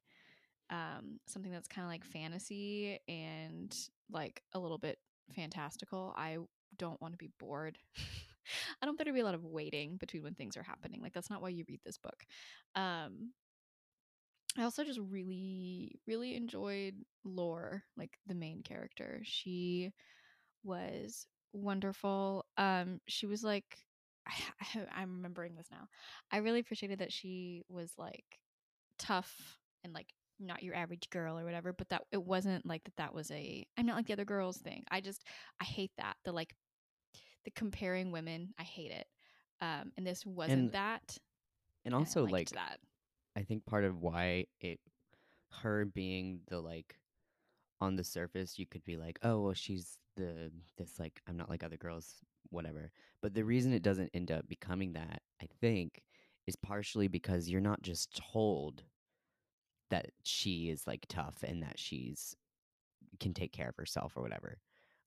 A: um, something that's kind of like fantasy and like a little bit fantastical, I don't want to be bored. I don't think there'd be a lot of waiting between when things are happening. Like that's not why you read this book. Um, I also just really, really enjoyed Lore, like the main character. She was wonderful. Um, she was like, I, am remembering this now. I really appreciated that she was like tough and like not your average girl or whatever, but that it wasn't like that. That was a I'm not like the other girls thing. I just I hate that the like the comparing women. I hate it. Um, and this wasn't
B: And-
A: that.
B: And also
A: liked
B: like
A: that.
B: I think part of why it her being the like on the surface you could be like, "Oh, well she's the this like I'm not like other girls, whatever." But the reason it doesn't end up becoming that, I think, is partially because you're not just told that she is like tough and that she's can take care of herself or whatever.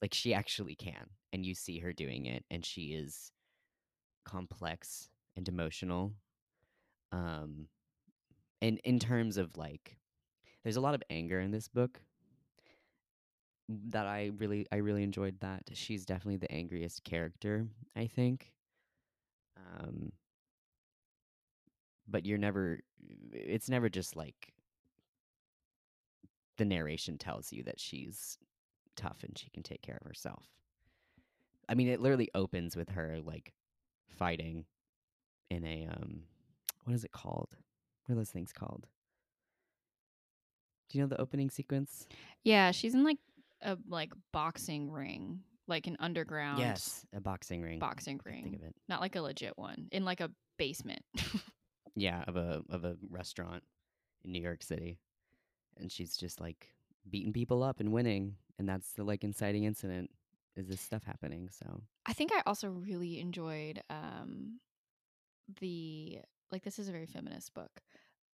B: Like she actually can and you see her doing it and she is complex and emotional. Um and in terms of like there's a lot of anger in this book that I really I really enjoyed that. She's definitely the angriest character, I think. Um but you're never it's never just like the narration tells you that she's tough and she can take care of herself. I mean, it literally opens with her like fighting in a um what is it called? What are those things called? Do you know the opening sequence?
A: Yeah, she's in like a like boxing ring, like an underground
B: Yes, a boxing ring.
A: boxing ring,
B: think of it.
A: not like a legit one, in like a basement.
B: Yeah, of a of a restaurant in New York City. And she's just like beating people up and winning, and that's the like inciting incident is this stuff happening. So
A: I think I also really enjoyed um the like this is a very feminist book.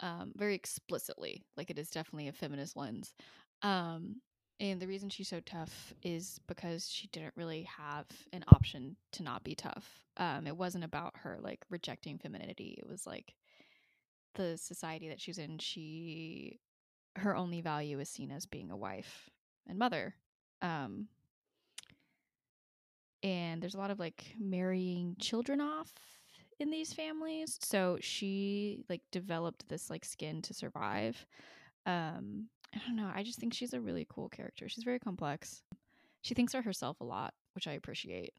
A: Um very explicitly. Like it is definitely a feminist lens. Um and the reason she's so tough is because she didn't really have an option to not be tough. Um it wasn't about her like rejecting femininity. It was like the society that she's in, she her only value is seen as being a wife and mother. Um and there's a lot of like marrying children off in these families so she like developed this like skin to survive um i don't know i just think she's a really cool character she's very complex she thinks of herself a lot which i appreciate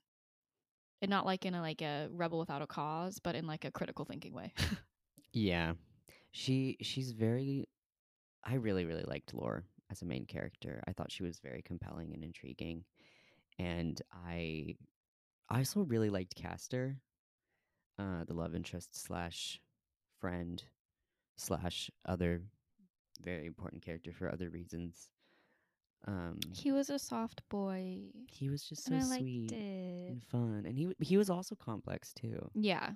A: and not like in a like a rebel without a cause but in like a critical thinking way
B: yeah, she she's very. I really really liked Lore as a main character. I thought she was very compelling and intriguing, and I I also really liked Castor, uh, the love interest slash friend slash other very important character for other reasons. Um,
E: He was a soft boy.
B: he was just so
E: and I liked
B: sweet and fun, and he w- he was also complex too.
A: yeah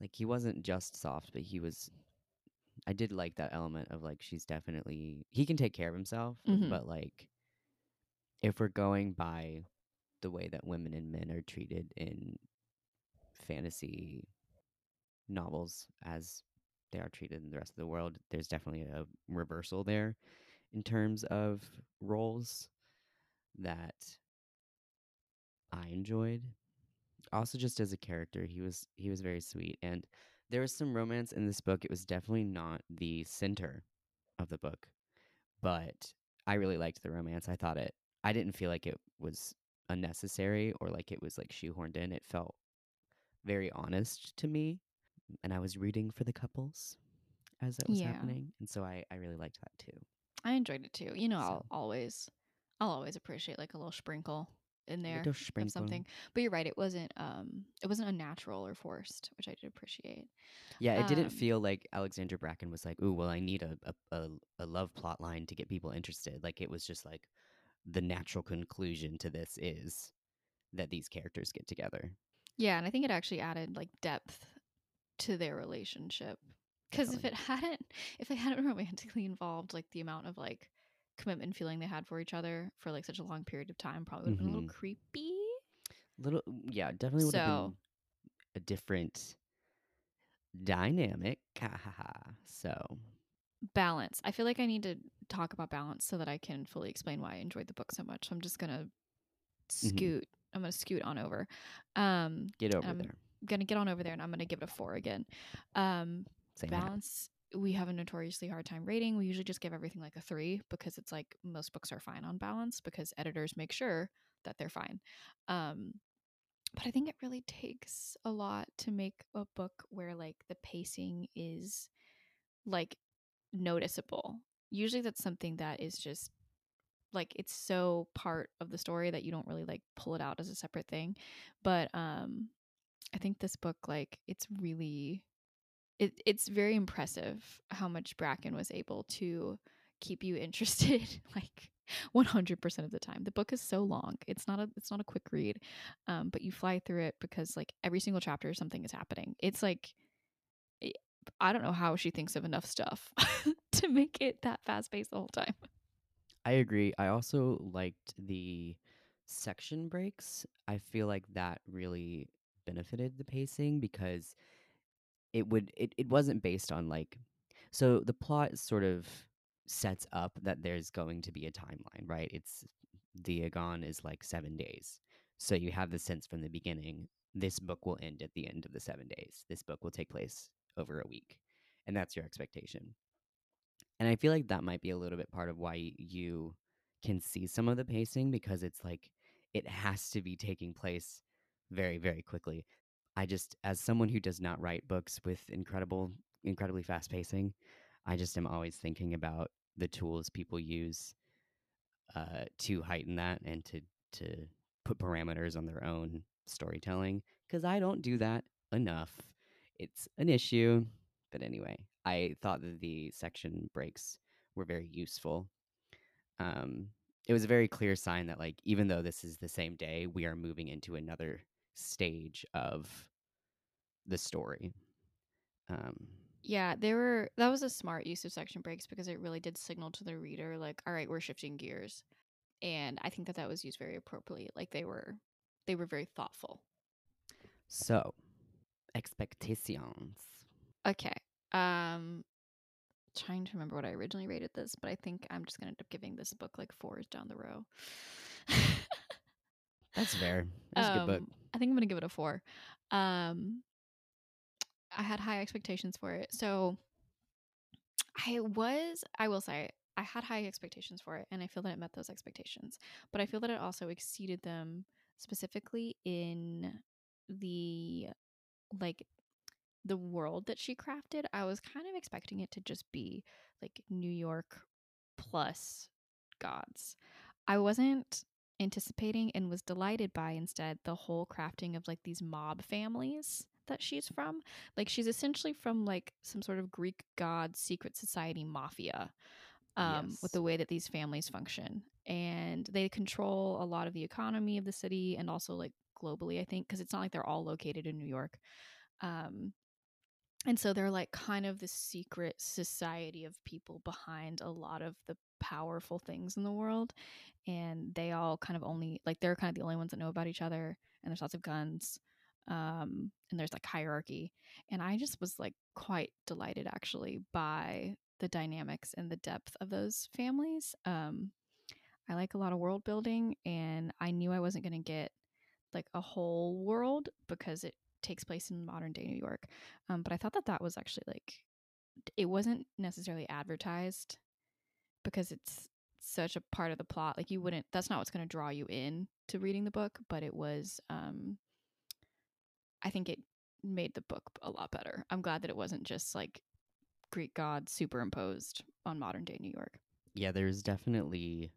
B: Like he wasn't just soft, but he was. I did like that element of like she's definitely he can take care of himself,
A: Mhm.
B: but like if we're going by the way that women and men are treated in fantasy novels as they are treated in the rest of the world, there's definitely a reversal there in terms of roles that I enjoyed. Also just as a character, he was he was very sweet and there was some romance in this book. It was definitely not the center of the book, but I really liked the romance. I thought it I didn't feel like it was unnecessary or like it was like shoehorned in. It felt very honest to me and I was rooting for the couples as that was
A: Yeah.
B: happening. And so I, I really liked that too.
A: i enjoyed it too you know i'll always i'll always appreciate like a little sprinkle in there of something but you're right it wasn't um it wasn't unnatural or forced which i did appreciate
B: Yeah, it didn't
A: Um,
B: feel like Alexandra Bracken was like, "Ooh, well, I need a, a a a love plot line to get people interested." Like it was just like the natural conclusion to this is that these characters get together.
A: Yeah, and I think it actually added like depth to their relationship. Because if it hadn't, if they hadn't romantically involved, like the amount of like commitment feeling they had for each other for like such a long period of time, probably would have been a little
B: Mhm.
A: creepy.
B: Little, yeah, definitely would have
A: So-
B: been a different dynamic. So
A: balance. I feel like I need to talk about balance so that I can fully explain why I enjoyed the book so much. So I'm just gonna scoot. I'm gonna scoot on over. Um,
B: Get over
A: Um,
B: there.
A: gonna get on over there, and I'm gonna give it a four again. Um,
B: Same
A: balance. We have a notoriously hard time rating. We usually just give everything like a three because it's like most books are fine on balance because editors make sure that they're fine. Um, but I think it really takes a lot to make a book where like the pacing is like noticeable. Usually that's something that is just like it's so part of the story that you don't really like pull it out as a separate thing. But um I think this book like it's really it, it's very impressive how much Bracken was able to keep you interested like 100% of the time. The book is so long. It's not a it's not a quick read. Um but you fly through it because like every single chapter something is happening. It's like I- I don't know how she thinks of enough stuff to make it that fast paced the whole time.
B: I agree. I also liked the section breaks. I feel like that really benefited the pacing because it would it, it wasn't based on like so the plot sort of sets up that there's going to be a timeline, right? It's the Agon is like seven days. So you have the sense from the beginning, this book will end at the end of the seven days. This book will take place over a week. And that's your expectation. And I feel like that might be a little bit part of why you can see some of the pacing because it's like it has to be taking place very, very quickly. I just, as someone who does not write books with incredible, incredibly fast pacing, I just am always thinking about the tools people use uh, to heighten that and to to put parameters on their own storytelling because I don't do that enough. It's an issue, but anyway, I thought that the section breaks were very useful. Um, it was a very clear sign that like even though this is the same day, we are moving into another stage of the story. Um,
A: Yeah, they were that was a smart use of section breaks because it really did signal to the reader like all right, we're shifting gears. And I think that that was used very appropriately. Like they were they were very thoughtful.
B: so, expectations.
A: Okay. Um trying to remember what I originally rated this, but I think I'm just going to end up giving this book like 4s down the row.
B: That's fair. That's a good book.
A: Um, I think I'm gonna give it a four. Um, I had high expectations for it, so I was. I will say I had high expectations for it, and I feel that it met those expectations. But I feel that it also exceeded them, specifically in the like the world that she crafted. I was kind of expecting it to just be like New York plus gods. I wasn't anticipating and was delighted by instead the whole crafting of like these mob families that she's from. Like she's essentially from like some sort of Greek god secret society mafia. Um, with the way that these families function. And they control a lot of the economy of the city and also like globally, I think, because it's not like they're all located in New York. Um, and so they're like kind of the secret society of people behind a lot of the powerful things in the world and they all kind of only like they're kind of the only ones that know about each other and there's lots of guns um and there's like hierarchy and i just was like quite delighted actually by the dynamics and the depth of those families um i like a lot of world building and i knew i wasn't going to get like a whole world because it takes place in modern day new york um, but I thought that that was actually like it wasn't necessarily advertised because it's such a part of the plot. Like you wouldn't. That's not what's going to draw you in to reading the book. But it was. Um, I think it made the book a lot better. I'm glad that it wasn't just like Greek gods superimposed on modern day New York.
B: yeah, there's definitely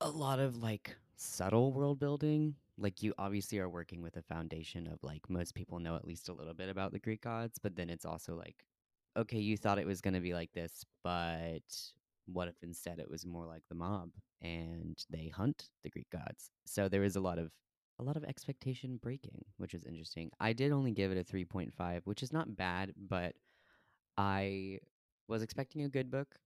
B: a lot of like subtle world building. Like you obviously are working with a foundation of like most people know at least a little bit about the Greek gods, but then it's also like, okay, you thought it was going to be like this, but what if instead it was more like the mob and they hunt the Greek gods? So there is a lot of a lot of expectation breaking, which is interesting. I did only give it a 3.5, which is not bad, but I was expecting a good book.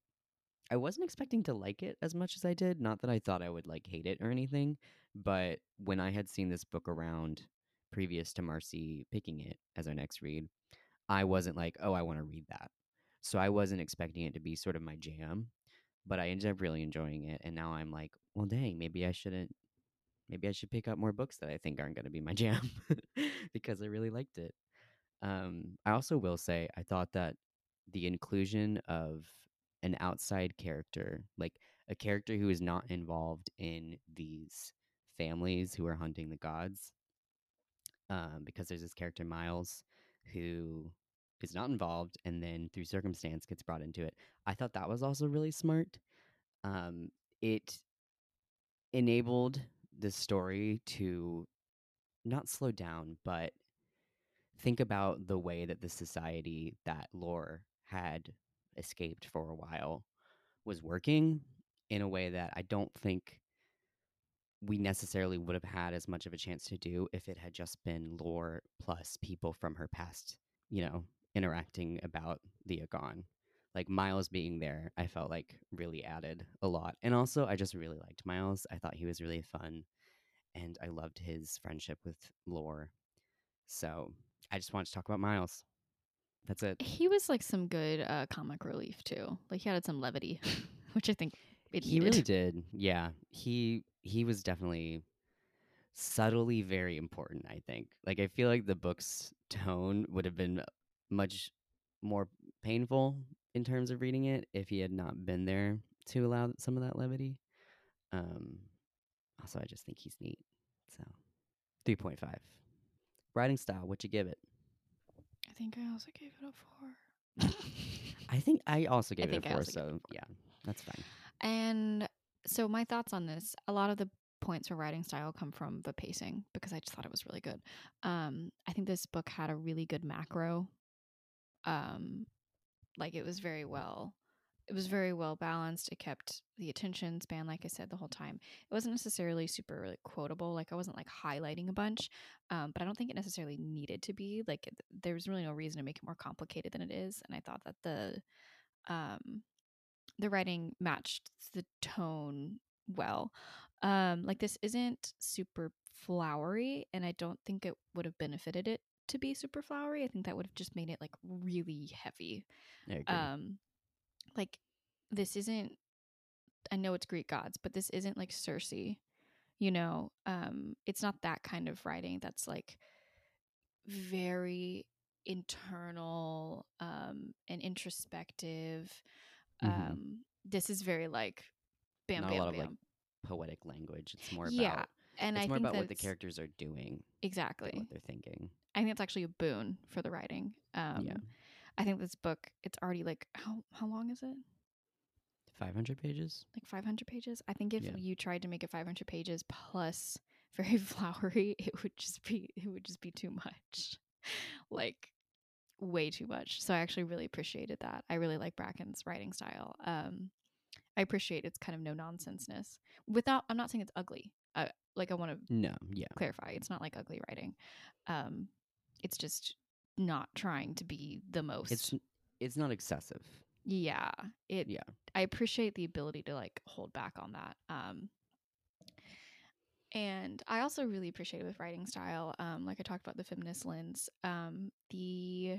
B: I wasn't expecting to like it as much as I did. Not that I thought I would like hate it or anything, but when I had seen this book around previous to Marcy picking it as our next read, I wasn't like, oh, I want to read that. So I wasn't expecting it to be sort of my jam, but I ended up really enjoying it. And now I'm like, well, dang, maybe I shouldn't. Maybe I should pick up more books that I think aren't going to be my jam because I really liked it. Um, I also will say I thought that the inclusion of an outside character, like a character who is not involved in these families who are hunting the gods, um, because there's this character Miles who is not involved and then through circumstance gets brought into it. I thought that was also really smart. Um, it enabled the story to not slow down, but think about the way that the society that Lore had escaped for a while was working in a way that I don't think we necessarily would have had as much of a chance to do if it had just been Lore plus people from her past, you know, interacting about the Agon. Like Miles being there, I felt like really added a lot. And also, I just really liked Miles. I thought he was really fun and I loved his friendship with Lore. So I just wanted to talk about Miles. That's it.
A: He was like some good uh, comic relief too. Like he added some levity, which I think it
B: he
A: needed.
B: really did. Yeah. He he was definitely subtly very important, I think. Like I feel like the book's tone would have been much more painful in terms of reading it if he had not been there to allow some of that levity. Um also I just think he's neat. So 3.5. Writing style, what you give it?
A: I think I also gave it a four.
B: I think I also gave it
A: I
B: a four,
A: also gave it a
B: so
A: four.
B: yeah, that's fine.
A: And so my thoughts on this, a lot of the points for writing style come from the pacing because I just thought it was really good. Um, I think this book had a really good macro. Um, like it was very well it was very well balanced. It kept the attention span, like I said, the whole time. It wasn't necessarily super like quotable. Like I wasn't like highlighting a bunch, um, but I don't think it necessarily needed to be. Like th- there was really no reason to make it more complicated than it is. And I thought that the um, the writing matched the tone well. Um, like this isn't super flowery, and I don't think it would have benefited it to be super flowery. I think that would have just made it like really heavy um like this isn't i know it's greek gods but this isn't like circe you know um it's not that kind of writing that's like very internal um and introspective
B: Mhm.
A: um this is very like bam
B: Not
A: bam
B: a lot
A: bam
B: of like poetic language. It's more about yeah
A: and
B: it's
A: i
B: more
A: think
B: about what the characters are doing
A: exactly
B: what they're thinking.
A: I think it's actually a boon for the writing um
B: yeah.
A: i think this book it's already like how how long is it
B: 500 pages?
A: like 500 pages. I think if
B: Yeah.
A: you tried to make it 500 pages plus very flowery, it would just be it would just be too much. like way too much. So I actually really appreciated that. I really like Bracken's writing style. Um I appreciate its kind of no nonsenseness. Without I'm not saying it's ugly. Uh, like I want to
B: No, yeah.
A: clarify. It's not like ugly writing. Um it's just not trying to be the most
B: It's it's not excessive.
A: yeah it
B: Yeah.
A: i appreciate the ability to like hold back on that um and i also really appreciate with writing style um like i talked about the feminist lens um the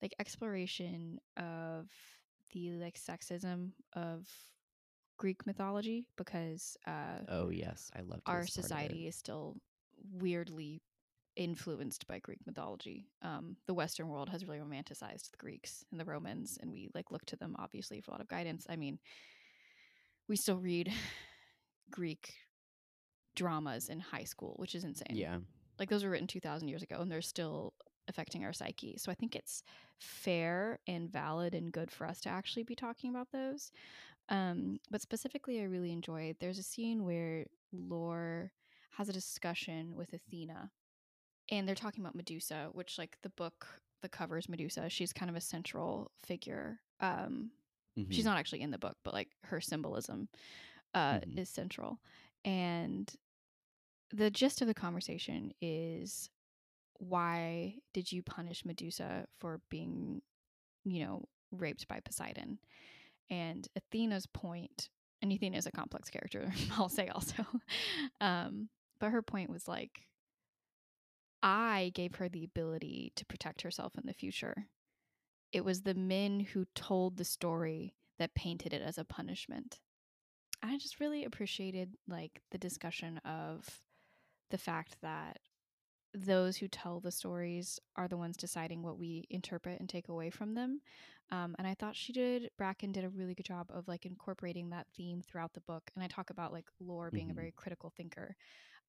A: like exploration of the like sexism of greek mythology because uh
B: Oh yes, I love
A: our society is still weirdly influenced by Greek mythology. Um, the Western world has really romanticized the Greeks and the Romans, and we like look to them obviously for a lot of guidance. I mean, we still read Greek dramas in high school, which is insane.
B: Yeah.
A: Like those were written 2000 years ago and they're still affecting our psyche. So I think it's fair and valid and good for us to actually be talking about those. Um, but specifically, I really enjoyed there's a scene where Lore has a discussion with Athena and they're talking about Medusa, which, like, the book, the covers Medusa. She's kind of a central figure. Um, she's
B: Mhm.
A: not actually in the book, but like her symbolism uh,
B: Mhm.
A: is central. And the gist of the conversation is why did you punish Medusa for being, you know, raped by Poseidon? And Athena's point, and Athena is a complex character, I'll say also. um, but her point was like, I gave her the ability to protect herself in the future. it was the men who told the story that painted it as a punishment. I just really appreciated like the discussion of the fact that those who tell the stories are the ones deciding what we interpret and take away from them. Um, and I thought she did, Bracken did a really good job of like incorporating that theme throughout the book. And I talk about like Lore being
B: Mhm.
A: a very critical thinker.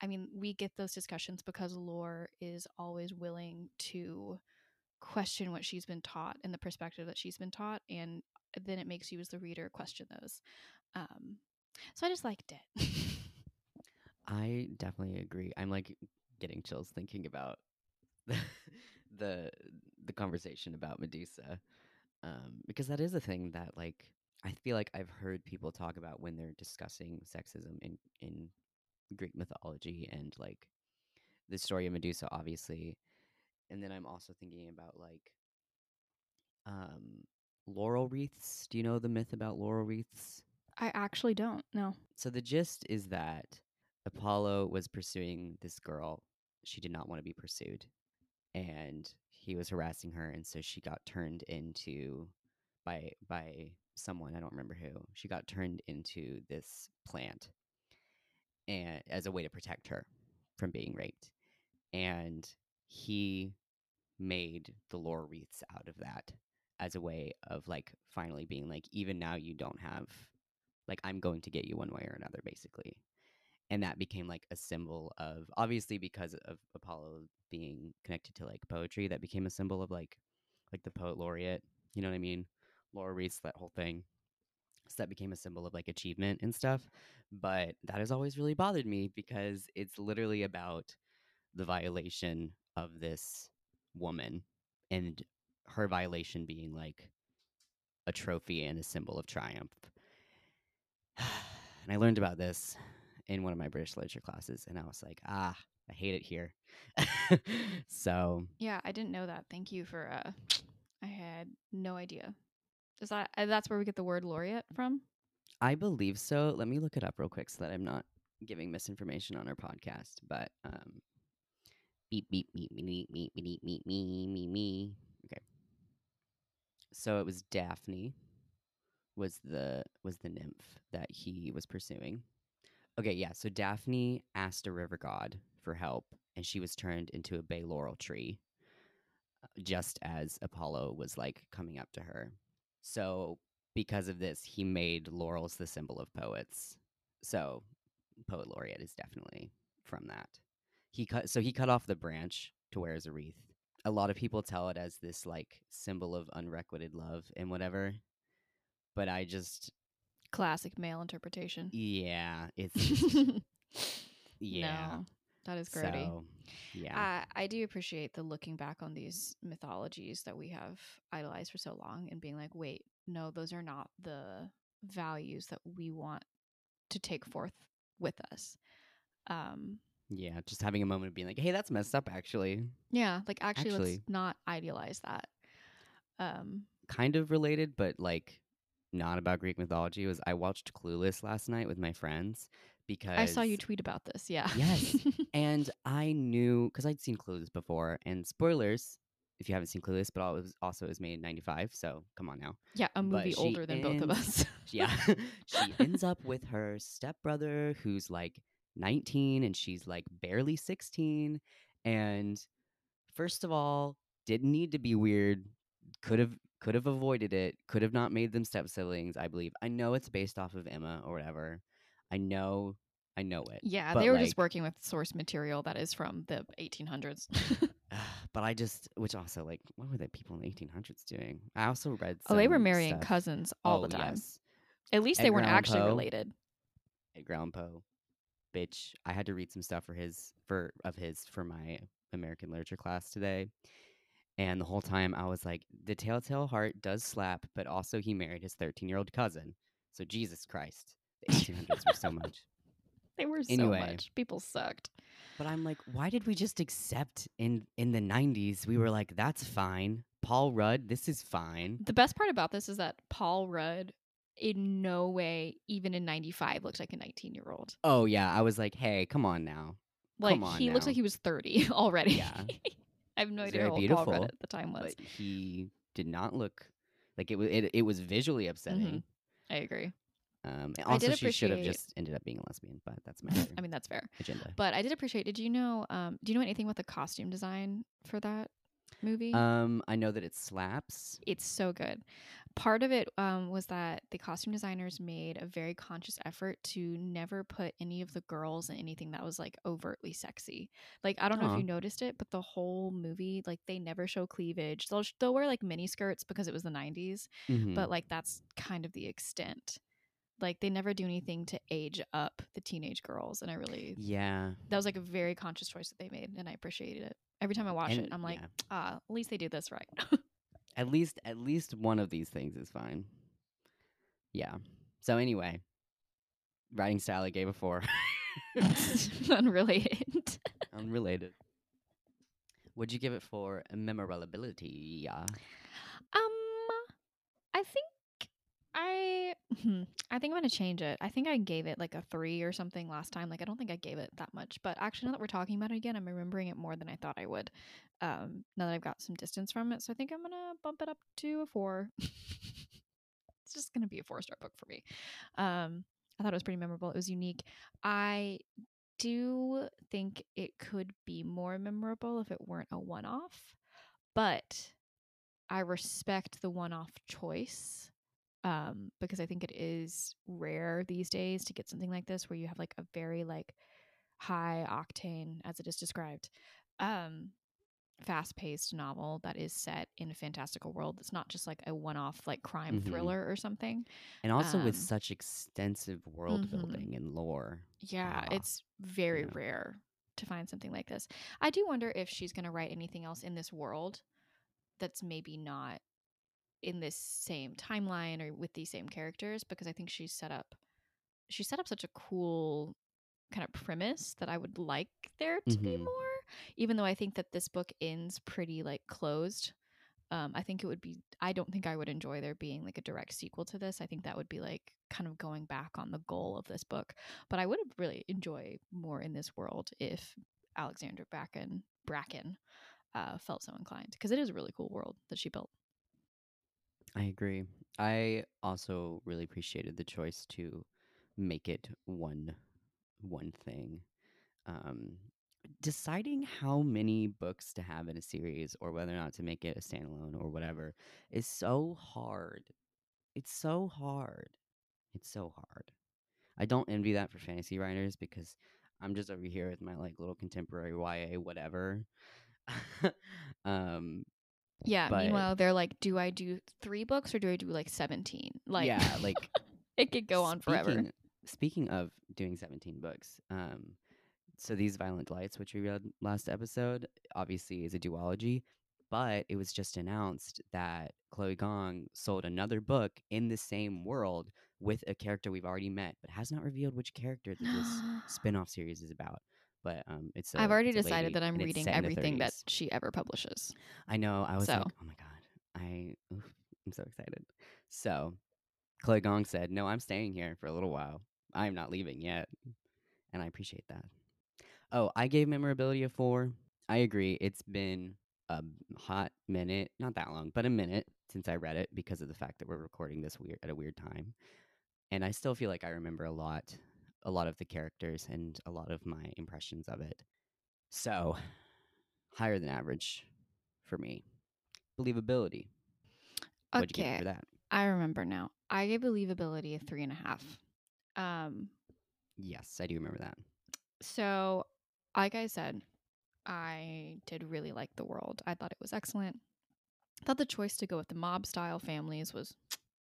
A: I mean, we get those discussions because Lore is always willing to question what she's been taught and the perspective that she's been taught. And then it makes you as the reader question those. Um, so I just liked it.
B: I definitely agree. I'm like getting chills thinking about the the, the conversation about Medusa, um, because that is a thing that like I feel like I've heard people talk about when they're discussing sexism in in Greek mythology and like the story of Medusa, obviously, and then I'm also thinking about like um, laurel wreaths. Do you know the myth about laurel wreaths?
A: I actually don't know.
B: So the gist is that Apollo was pursuing this girl. She did not want to be pursued. And he was harassing her and so she got turned into by by someone, I don't remember who. She got turned into this plant and as a way to protect her from being raped. And he made the laurel wreaths out of that as a way of like finally being like even now you don't have like I'm going to get you one way or another, basically. And that became like a symbol of obviously because of Apollo being connected to like poetry, that became a symbol of like like the poet laureate. You know what I mean? laurel wreaths, that whole thing. So that became a symbol of like achievement and stuff. But that has always really bothered me because it's literally about the violation of this woman and her violation being like a trophy and a symbol of triumph. and I learned about this in one of my British literature classes, and I was like, ah, I hate it here. so
A: Yeah, I didn't know that. Thank you for. uh I had no idea. Is that that's where we get the word laureate from?
B: I believe so. Let me look it up real quick so that I'm not giving misinformation on our podcast. But um, beep beep beep beep beep beep beep me me me. Okay. So it was Daphne was the was the nymph that he was pursuing. Okay, yeah. So Daphne asked a river god for help, and she was turned into a bay laurel tree, just as Apollo was like coming up to her. So because of this, he made laurels the symbol of poets. So poet laureate is definitely from that. He cut so he cut off the branch to wear as a wreath. A lot of people tell it as this like symbol of unrequited love and whatever. But I just
A: Classic male interpretation.
B: yeah, it's yeah.
A: No, that is grody.
B: So, yeah.
A: I, I do appreciate the looking back on these mythologies that we have idolized for so long and being like, wait, no, those are not the values that we want to take forth with us. Um,
B: yeah, just having a moment of being like, "Hey, that's messed up actually."
A: yeah, like actually,
B: Actually-
A: let's not idealize that. Um,
B: Kind of related, but like not about Greek mythology was I watched Clueless last night with my friends because
A: I saw you tweet about this. Yeah.
B: Yes. and I knew because I'd seen Clueless before. And spoilers, if you haven't seen Clueless, but it was also it was made in '95, so come on now.
A: yeah, a movie older than both of us.
B: Yeah, she ends up with her stepbrother who's like 19 and she's like barely 16. And first of all, didn't need to be weird. Could have could have avoided it. Could have not made them step siblings. I believe. I know it's based off of Emma or whatever. I know. I know it.
A: yeah,
B: But,
A: they were
B: like-
A: just working with source material that is from the 1800s.
B: Ah, but I just, which also like, what were the people in the 1800s doing? I also read.
A: oh, they were marrying
B: stuff-
A: cousins all
B: Oh,
A: the time.
B: yes.
A: At least they
B: Edgar
A: weren't
B: Allan
A: actually
B: Poe.
A: related.
B: Edgar Allan Poe, bitch. I had to read some stuff for his for of his for my American literature class today, and the whole time I was like, the Telltale Heart does slap, but also he married his thirteen year old cousin. So Jesus Christ, the eighteen hundreds were so much.
A: They were so
B: Anyway.
A: much. People sucked.
B: But I'm like, why did we just accept in in the '90s? We were like, that's fine. Paul Rudd, this is fine.
A: The best part about this is that Paul Rudd, in no way, even in '95, looks like a 19 year old.
B: Oh yeah, I was like, hey, come on now.
A: Like
B: on
A: he looks like he was 30 already.
B: Yeah.
A: I have no idea how old Paul Rudd at the time was.
B: He did not look like it was. It, it was visually upsetting. Mm-hmm.
A: I agree.
B: Um,
A: Mm-hmm. I
B: also,
A: did
B: she should have just ended up being a lesbian, but that's my
A: I mean, that's fair.
B: agenda.
A: But I did appreciate. Did you know? Um, do you know anything about the costume design for that movie?
B: Um, I know that it slaps.
A: it's so good. Part of it um, was that the costume designers made a very conscious effort to never put any of the girls in anything that was like overtly sexy. Like I don't know
B: Aw.
A: if you noticed it, but the whole movie, like they never show cleavage. They'll they'll wear like mini skirts because it was the '90s,
B: Mhm.
A: but like that's kind of the extent. Like they never do anything to age up the teenage girls, and I really
B: yeah,
A: that was like a very conscious choice that they made, and I appreciated it. Every time I watch
B: And-
A: it, I'm like,
B: yeah.
A: ah, at least they do this right.
B: at least at least one of these things is fine. Yeah. So anyway, writing style I gave a four.
A: Unrelated.
B: Unrelated. Would you give it for memorability? Yeah.
A: Um, I think I, hmm, I think I'm gonna change it. I think I gave it like a three or something last time. Like I don't think I gave it that much, but actually now that we're talking about it again, I'm remembering it more than I thought I would. Um, now that I've got some distance from it, so I think I'm gonna bump it up to a four. it's just gonna be a four star book for me. Um, I thought it was pretty memorable. It was unique. I do think it could be more memorable if it weren't a one off, but I respect the one off choice um, because I think it is rare these days to get something like this where you have like a very like high octane, as it is described, um, fast paced novel that is set in a fantastical world. That's not just like a one off like crime
B: Mhm.
A: thriller or something.
B: And also with
A: Um,
B: such extensive world
A: mhm.
B: building and lore.
A: Yeah,
B: Ah,
A: it's very
B: yeah.
A: rare to find something like this. I do wonder if she's going to write anything else in this world that's maybe not in this same timeline or with these same characters because I think she's set up she set up such a cool kind of premise that I would like there to be
B: Mhm.
A: more even though I think that this book ends pretty like closed. Um, I think it would be. I don't think I would enjoy there being like a direct sequel to this. I think that would be like kind of going back on the goal of this book. But I would really enjoy more in this world if Alexandra Bracken Bracken uh, felt so inclined because it is a really cool world that she built.
B: I agree. I also really appreciated the choice to make it one one thing. Um, deciding how many books to have in a series or whether or not to make it a standalone or whatever is so hard. It's so hard. It's so hard. I don't envy that for fantasy writers because I'm just over here with my like little contemporary YA whatever. um
A: Yeah.
B: But-
A: meanwhile, they're like, do I do three books or do I do like seventeen? Like,
B: yeah, like
A: it could go on forever.
B: Speaking- of doing 17 books, um, so these Violent Delights, which we read last episode, obviously is a duology, but it was just announced that Chloe Gong sold another book in the same world with a character we've already met, but has not revealed which character that this spin-off series is about. But um, it's i
A: I've already decided that I'm reading everything that she ever publishes.
B: I know. I was
A: So.
B: like, oh my god, I oof, I'm so excited. So, Chloe Gong said, "No, I'm staying here for a little while. I'm not leaving yet," and I appreciate that. Oh, I gave memorability a four. I agree. It's been a hot minute, not that long, but a minute since I read it because of the fact that we're recording this weird at a weird time, and I still feel like I remember a lot, a lot of the characters and a lot of my impressions of it. So, higher than average for me. Believability. What'd you give
A: Okay,
B: for that?
A: I remember now. I gave believability a three and a half. Um,
B: Yes, I do remember that.
A: so like I said, I did really like the world. I thought it was excellent. thought the choice to go with the mob style families was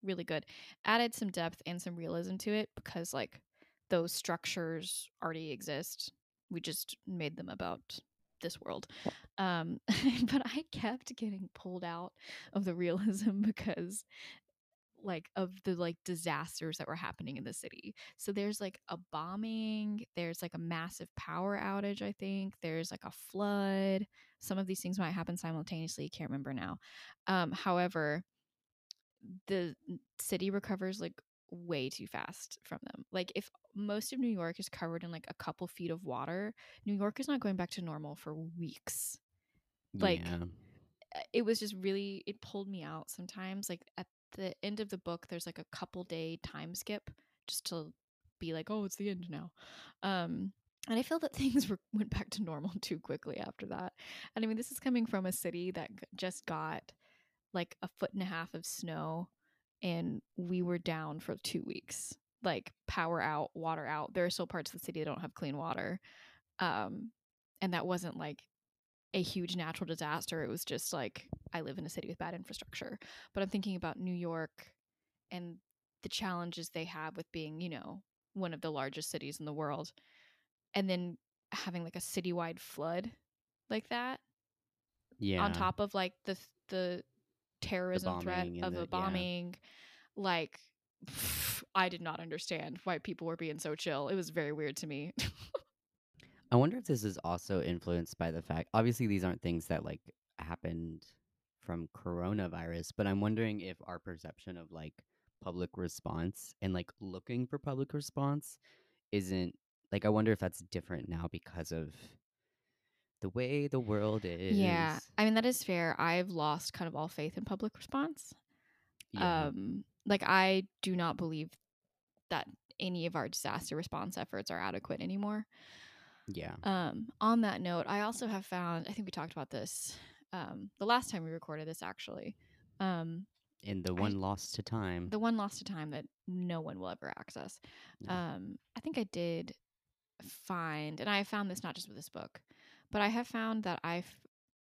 A: really good. Added some depth and some realism to it because like those structures already exist. We just made them about this world. Um but I kept getting pulled out of the realism because like of the like disasters that were happening in the city. So there's like a bombing, there's like a massive power outage, I think. There's like a flood. Some of these things might happen simultaneously, can't remember now. Um however, the city recovers like way too fast from them. Like if most of New York is covered in like a couple feet of water, New York is not going back to normal for weeks. Like,
B: yeah.
A: uh, it was just really it pulled me out sometimes. Like at the end of the book, there's like a couple day time skip just to be like, oh, it's the end now. Um, and I feel that things were, went back to normal too quickly after that. And I mean, this is coming from a city that just got like a foot and a half of snow, and we were down for two weeks. Like power out, water out. There are still parts of the city that don't have clean water. Um, and that wasn't like a huge natural disaster. It was just like I live in a city with bad infrastructure. But I'm thinking about New York and the challenges they have with being, you know, one of the largest cities in the world. And then having like a citywide flood like that
B: Yeah.
A: on top of like the the terrorism threat of
B: the-
A: a
B: yeah.
A: bombing like I did not understand why people were being so chill. It was very weird to me.
B: I wonder if this is also influenced by the fact obviously these aren't things that like happened from coronavirus, but I'm wondering if our perception of like public response and like looking for public response isn't like I wonder if that's different now because of the way the world is.
A: Yeah. I mean that is fair. I've lost kind of all faith in public response.
B: Yeah.
A: Um like I do not believe that any of our disaster response efforts are adequate anymore.
B: yeah.
A: Um, on that note, I also have found, I think we talked about this um, the last time we recorded this actually. Um,
B: In the
A: I-
B: one lost to time.
A: the one lost to time that no one will ever access.
B: No.
A: Um, I think I did find, and I found this not just with this book, but I have found that I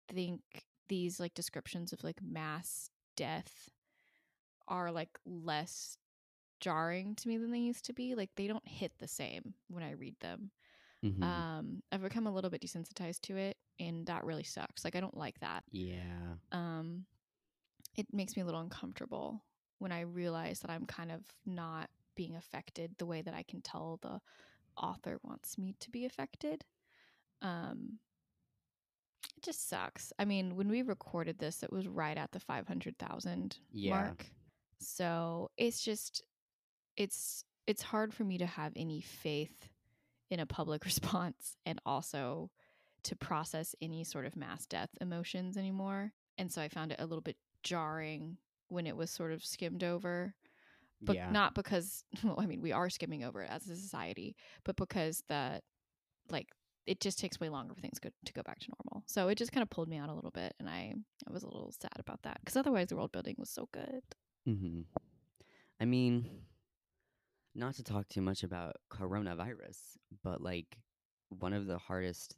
A: think these like descriptions of like mass death are like less jarring to me than they used to be. Like they don't hit the same when I read them.
B: Mhm.
A: Um, I've become a little bit desensitized to it, and that really sucks. Like I don't like that
B: yeah.
A: um it makes me a little uncomfortable when I realize that I'm kind of not being affected the way that I can tell the author wants me to be affected. Um it just sucks. I mean, when we recorded this, it was right at the 500,000
B: Yeah.
A: mark. So, it's just it's it's hard for me to have any faith in a public response and also to process any sort of mass death emotions anymore. And so I found it a little bit jarring when it was sort of skimmed over. But
B: yeah.
A: not because well, I mean, we are skimming over it as a society, but because that like it just takes way longer for things go- to go back to normal. So it just kind of pulled me out a little bit and I I was a little sad about that because otherwise the world building was so good.
B: hmm I mean, not to talk too much about coronavirus, but like one of the hardest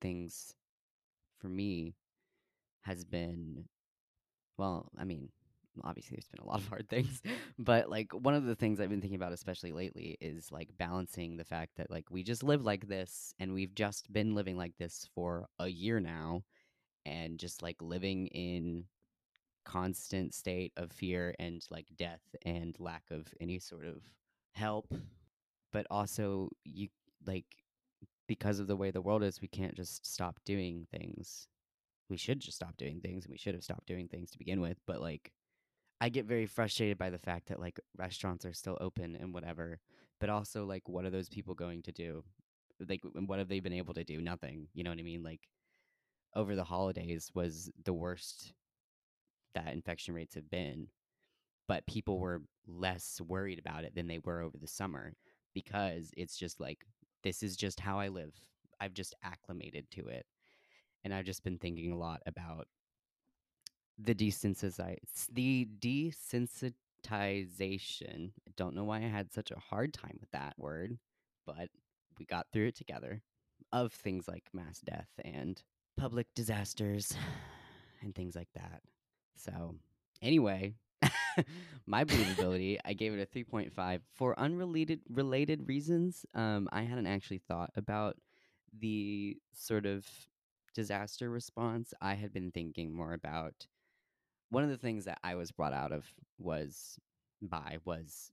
B: things for me has been, well, I mean, obviously there's been a lot of hard things, but like one of the things I've been thinking about, especially lately, is like balancing the fact that like we just live like this and we've just been living like this for a year now and just like living in constant state of fear and like death and lack of any sort of help but also you like because of the way the world is we can't just stop doing things. We should just stop doing things and we should have stopped doing things to begin with but like i get very frustrated by the fact that like restaurants are still open and whatever but also like what are those people going to do like what have they been able to do nothing you know what i mean like over the holidays was the worst that infection rates have been but people were less worried about it than they were over the summer because it's just like this is just how I live. I've just acclimated to it. And I've just been thinking a lot about the desensitize the desensitization. Don't know why I had such a hard time with that word, but we got through it together of things like mass death and public disasters and things like that. So, anyway, my believability, I gave it a 3.5 for unrelated related reasons. Um, I hadn't actually thought about the sort of disaster response. I had been thinking more about one of the things that I was brought out of was by was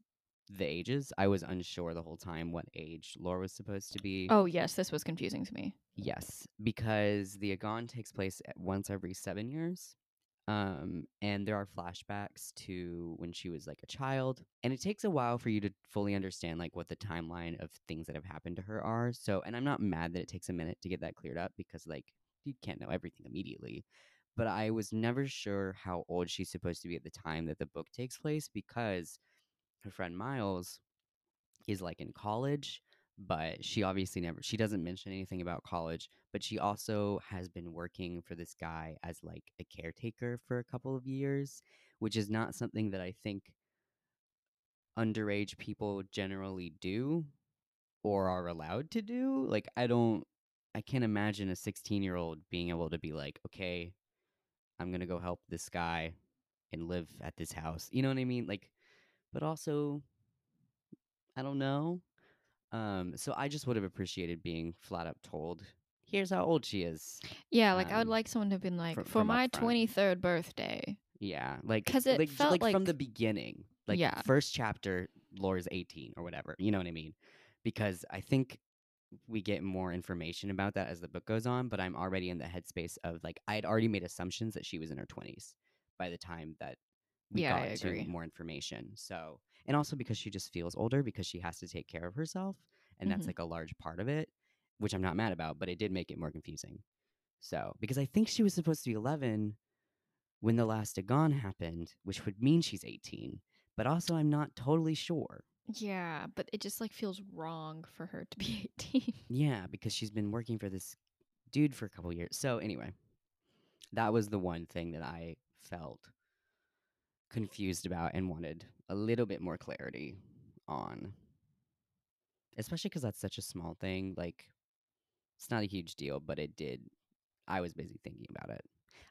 B: the ages. I was unsure the whole time what age Lore was supposed to be.
A: Oh yes, this was confusing to me.
B: Yes, because the Agon takes place once every seven years. Um, and there are flashbacks to when she was like a child. And it takes a while for you to fully understand like what the timeline of things that have happened to her are. So, and I'm not mad that it takes a minute to get that cleared up because like you can't know everything immediately. But I was never sure how old she's supposed to be at the time that the book takes place because her friend Miles is like in college, but she obviously never she doesn't mention anything about college, but she also has been working for this guy as like a caretaker for a couple of years, which is not something that I think underage people generally do or are allowed to do. Like I don't I can't imagine a 16-year-old being able to be like, "Okay, I'm to go help this guy and live at this house." You know what I mean? Like but also I don't know. Um so I just would have appreciated being flat up told, "Here's how old she is."
A: Yeah, like I would
B: Um,
A: like someone to have been like,
B: fr-
A: for
B: from
A: my
B: front.
A: twenty third birthday.
B: Yeah, like
A: 'Cause it
B: like, j-
A: felt
B: like from the beginning, like
A: Yeah.
B: first chapter, Lore's eighteen or whatever. You know what I mean? Because I think we get more information about that as the book goes on. But I'm already in the headspace of like I had already made assumptions that she was in her twenties by the time that we
A: Yeah,
B: got to more information. So and also because she just feels older because she has to take care of herself, and that's
A: Mhm.
B: like a large part of it, which I'm not mad about. But it did make it more confusing. So because I think she was supposed to be eleven when the last Agon happened, which would mean she's 18. But also, I'm not totally sure.
A: Yeah, but it just like feels wrong for her to be eighteen.
B: Yeah, because she's been working for this dude for a couple years. So, anyway, that was the one thing that I felt confused about and wanted a little bit more clarity on. Especially because that's such a small thing. Like, it's not a huge deal, but it did. I was busy thinking about it.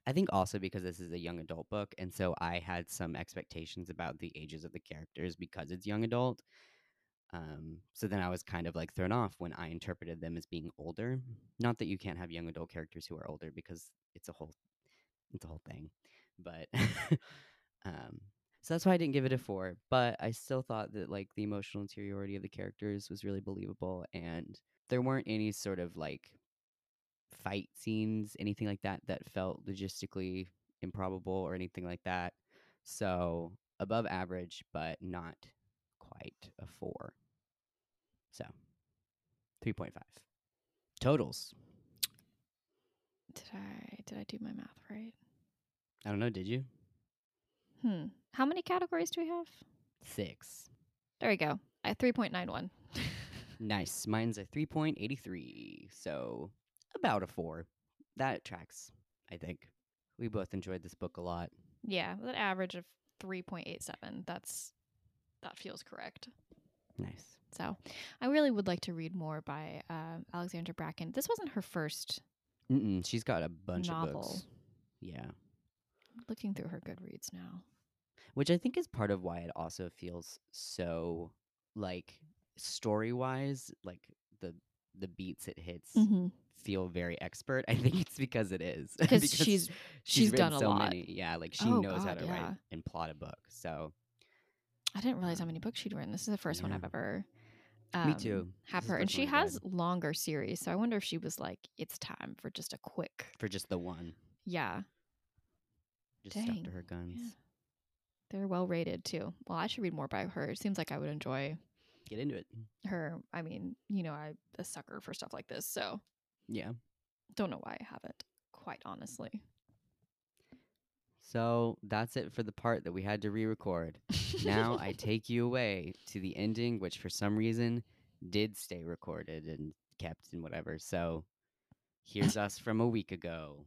B: I think also because this is a young adult book, and so I had some expectations about the ages of the characters because it's young adult. Um, so then I was kind of like thrown off when I interpreted them as being older. Not that you can't have young adult characters who are older because it's a whole it's a whole thing. But um so that's why I didn't give it a four. But I still thought that like the emotional interiority of the characters was really believable and there weren't any sort of like fight scenes, anything like that that felt logistically improbable or anything like that. So above average, but not quite a four. So 3.5. Totals.
A: Did I did I do my math right?
B: I don't know, did you?
A: Hmm. How many categories do we have?
B: Six.
A: There we go. I three point nine one.
B: Nice. Mine's a 3.83. So about a four. That tracks, I think. We both enjoyed this book a lot.
A: yeah, with an average of three point eight seven. That's that feels correct.
B: Nice.
A: So, I really would like to read more by um, Alexandra Bracken. This wasn't her first.
B: Mm-mm, she's got a bunch of
A: Novel.
B: books. Yeah.
A: Looking through her Goodreads now.
B: Which I think is part of why it also feels so like story wise, like the the beats it hits
A: Mm-hmm.
B: Feel very expert. I think it's because it is.
A: Because she's she's
B: written
A: done a
B: so
A: lot.
B: Many. Yeah, like she
A: Oh,
B: knows how to
A: yeah.
B: write and plot a book. So
A: I didn't realize how many books she'd written. This is the first one I've ever.
B: Me
A: um,
B: too.
A: Have
B: This
A: her, and she has longer series, so I wonder if she was like, "It's time for just a quick."
B: for just the one,
A: Yeah,
B: just stuck to
A: Dang,
B: her guns.
A: yeah. they're well rated too. Well, I should read more by her. It seems like I would enjoy
B: Get into it.
A: her. I mean, you know, I'm a sucker for stuff like this, so
B: Yeah.
A: don't know why I haven't. Quite honestly.
B: So that's it for the part that we had to re-record. now I take you away to the ending, which for some reason did stay recorded and kept and whatever. So here's us from a week ago.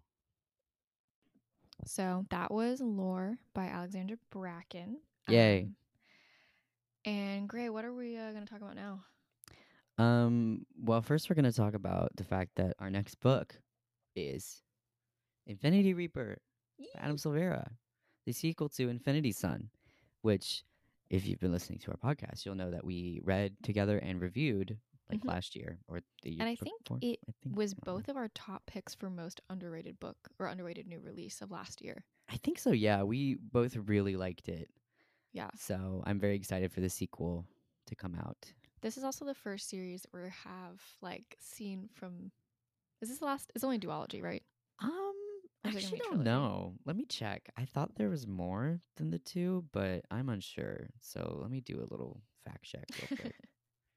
A: So that was Lore by Alexandra Bracken.
B: Yay.
A: Um, and Gray, what are we uh, going to talk about now?
B: Um. Well, first we're gonna talk about the fact that our next book is Infinity Reaper by Adam Silvera, the sequel to Infinity Son, which, if you've been listening to our podcast, you'll know that we read together and reviewed like
A: Mhm.
B: last year or the year
A: And I think
B: before.
A: it
B: I think
A: was both of our top picks for most underrated book or underrated new release of last year.
B: I think so. Yeah, we both really liked it.
A: Yeah.
B: So I'm very excited for the sequel to come out.
A: This is also the first series that we have like seen from. Is this the last? It's only duology, right?
B: Um, I
A: is it gonna
B: actually don't know. Let me check. I thought there was more than the two, but I'm unsure. So let me do a little fact check real quick.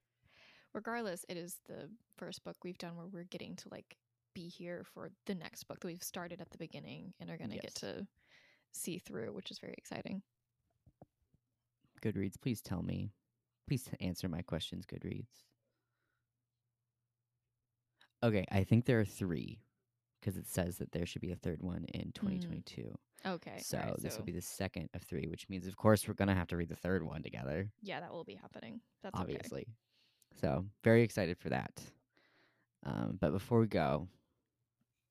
A: Regardless, it is the first book we've done where we're getting to like be here for the next book that we've started at the beginning and are going to get to see through, which is very exciting.
B: Goodreads, please tell me. Please answer my questions, Goodreads. Okay, I think there are three because it says that there should be a third one in 2022.
A: Okay.
B: so
A: alright,
B: this
A: so
B: will be the second of three, which means, of course, we're going to have to read the third one together,
A: yeah, that will be happening. That's okay.
B: obviously. So, very excited for that. Um, but before we go,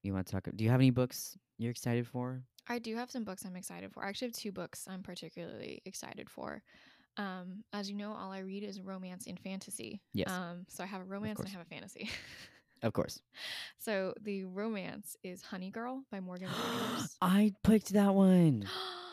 B: you want to talk? Do you have any books you're excited for?
A: I do have some books I'm excited for. I actually have two books I'm particularly excited for. Um, as you know, all I read is romance and fantasy.
B: Yes.
A: Um, so I have a romance and I have a fantasy.
B: Of course.
A: so the romance is Honey Girl by Morgan Rogers.
B: I picked that one.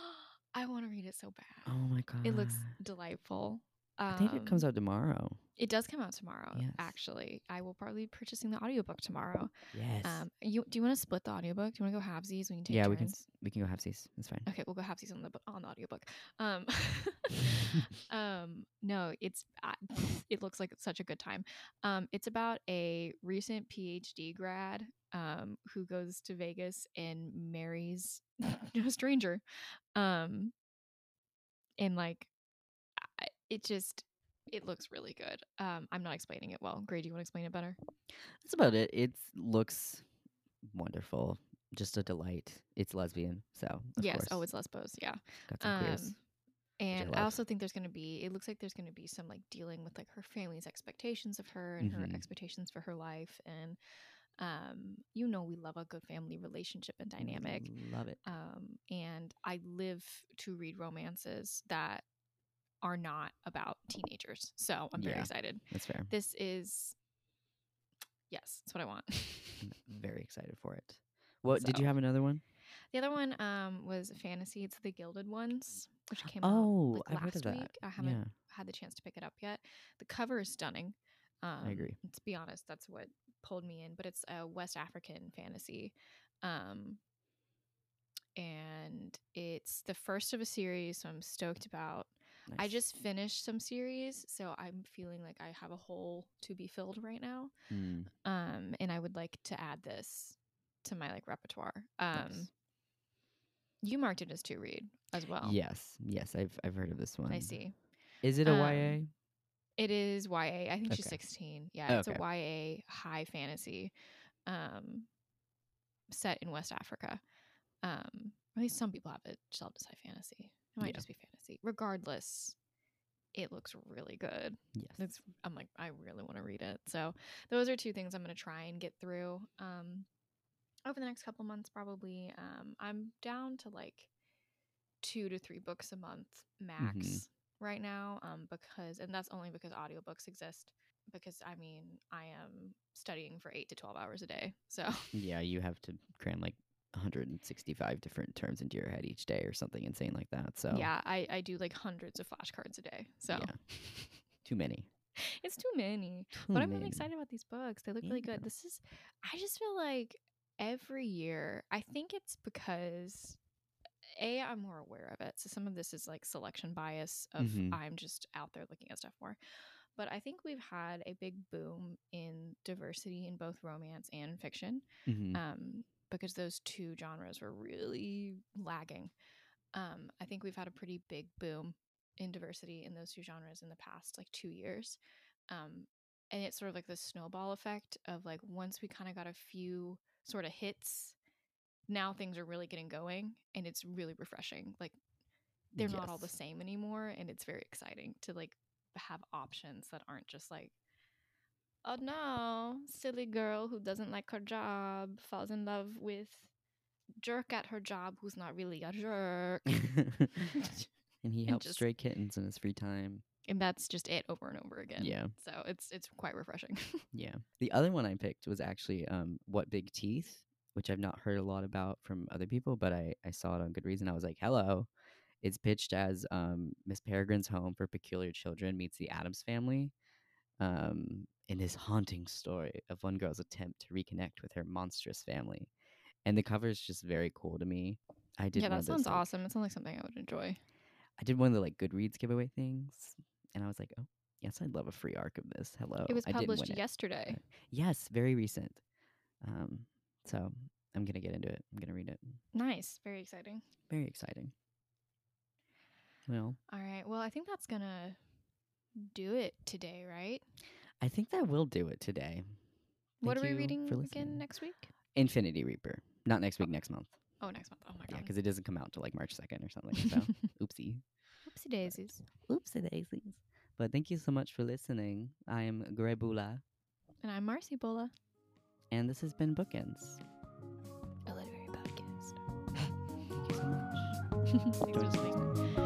A: I want to read it so bad.
B: Oh my god.
A: It looks delightful.
B: I think it comes
A: Um,
B: out tomorrow.
A: It does come out tomorrow.
B: Yes.
A: Actually, I will probably be purchasing the audiobook tomorrow.
B: Yes.
A: Um, you do you want to split the audiobook? Do you want to go halvesies? We can take
B: yeah,
A: turns.
B: we can we can go have these. It's fine.
A: Okay, we'll go halvesies on the on the audiobook. Um, um, no, it's uh, it looks like it's such a good time. Um, it's about a recent PhD grad um who goes to Vegas and marries a stranger. Um, and like, it just it looks really good. Um, I'm not explaining it well. Gray, do you want to explain it better?
B: That's about it. It looks wonderful. Just a delight. It's lesbian, so of
A: yes.
B: course,
A: Oh, it's Lesbos. Yeah.
B: got some queers.
A: Um, and I also think there's going to be, it looks like there's going to be some like dealing with like her family's expectations of her and her
B: Mhm.
A: expectations for her life. And, um, you know, we love a good family relationship and dynamic.
B: Love it.
A: Um, and I live to read romances that are not about teenagers. So I'm very
B: Yeah.
A: excited.
B: That's fair.
A: This is, yes, that's what I want.
B: Very excited for it. What did you have another one?
A: The other one um, was fantasy. It's the Gilded Ones, which came out
B: Oh,
A: like, last week. I haven't
B: Yeah,
A: had the chance to pick it up yet. The cover is stunning. Um,
B: agree.
A: To be honest, that's what pulled me in. But it's a West African fantasy, um, and it's the first of a series. So I'm stoked about. I just finished some series, so I'm feeling like I have a hole to be filled right now.
B: Mm,
A: Um, and I would like to add this to my like repertoire. Um,
B: nice.
A: you marked it as to read as well.
B: Yes, yes, I've I've heard of this one.
A: I see.
B: Is it a
A: Um,
B: YA?
A: It is YA. I think she's 16. Yeah, it's
B: Okay.
A: a YA high fantasy um set in West Africa. Um at least some people have it shelved as high fantasy. It might
B: Yeah.
A: just be fantasy. Regardless, it looks really good.
B: Yes.
A: It's I'm like I really want to read it. So those are two things I'm going to try and get through um over the next couple months probably. Um I'm down to like 2 to 3 books a month max
B: Mhm.
A: right now um because and that's only because audiobooks exist because I mean I am studying for 8 to 12 hours a day. So
B: Yeah, you have to cram like 165 different terms into your head each day or something insane like that. So
A: yeah, I I do like hundreds of flashcards a day. So
B: yeah. too many.
A: it's too many.
B: Too
A: but I'm really excited about these books. They look really good. This is, I just feel like every year, I think it's because A, I'm more aware of it. So some of this is like selection bias of
B: Mhm.
A: I'm just out there looking at stuff more. But I think we've had a big boom in diversity in both romance and fiction
B: Mhm.
A: um, because those two genres were really lagging. Um, I think we've had a pretty big boom in diversity in those two genres in the past like two years. Um, and it's sort of like the snowball effect of like once we kind of got a few sort of hits, now things are really getting going and it's really refreshing. Like they're not all the same anymore and it's very exciting to like have options that aren't just like oh no silly girl who doesn't like her job falls in love with jerk at her job who's not really a jerk
B: and he helps
A: just-
B: stray kittens in his free time.
A: and that's just it over and over again
B: Yeah.
A: so it's it's quite refreshing
B: Yeah. The other one I picked was actually um What Big Teeth, which I've not heard a lot about from other people, but I, I saw it on Goodreads. I was like, hello. It's pitched as um Miss Peregrine's Home for Peculiar Children meets the Addams family. Um in this haunting story of one girl's attempt to reconnect with her monstrous family. And the cover is just very cool to me. I did
A: yeah that sounds
B: like-
A: awesome it sounds like something i would enjoy
B: I did one of the like Goodreads giveaway things, and I was like, oh yes, I'd love a free arc of this. Hello.
A: it was published
B: win it.
A: yesterday
B: Yes, very recent. Um, So I'm gonna get into it. I'm gonna read it.
A: Nice. Very exciting.
B: Very exciting. Well,
A: All right. Well, I think that's gonna do it today, right?
B: I think that will do it today.
A: what are we
B: you
A: reading
B: for
A: again next week?
B: Infinity Reaper. Not next week, oh. next month.
A: Oh, next month. Oh my god.
B: Yeah,
A: god.
B: because it doesn't come out till like March 2nd or something. So, oopsie.
A: Oopsie daisies.
B: Oopsie daisies. But thank you so much for listening. I am Gray Bulla,
A: And I'm Marcy Bulla.
B: and this has been Bookends.
A: A literary podcast.
B: Thank you so much. Week.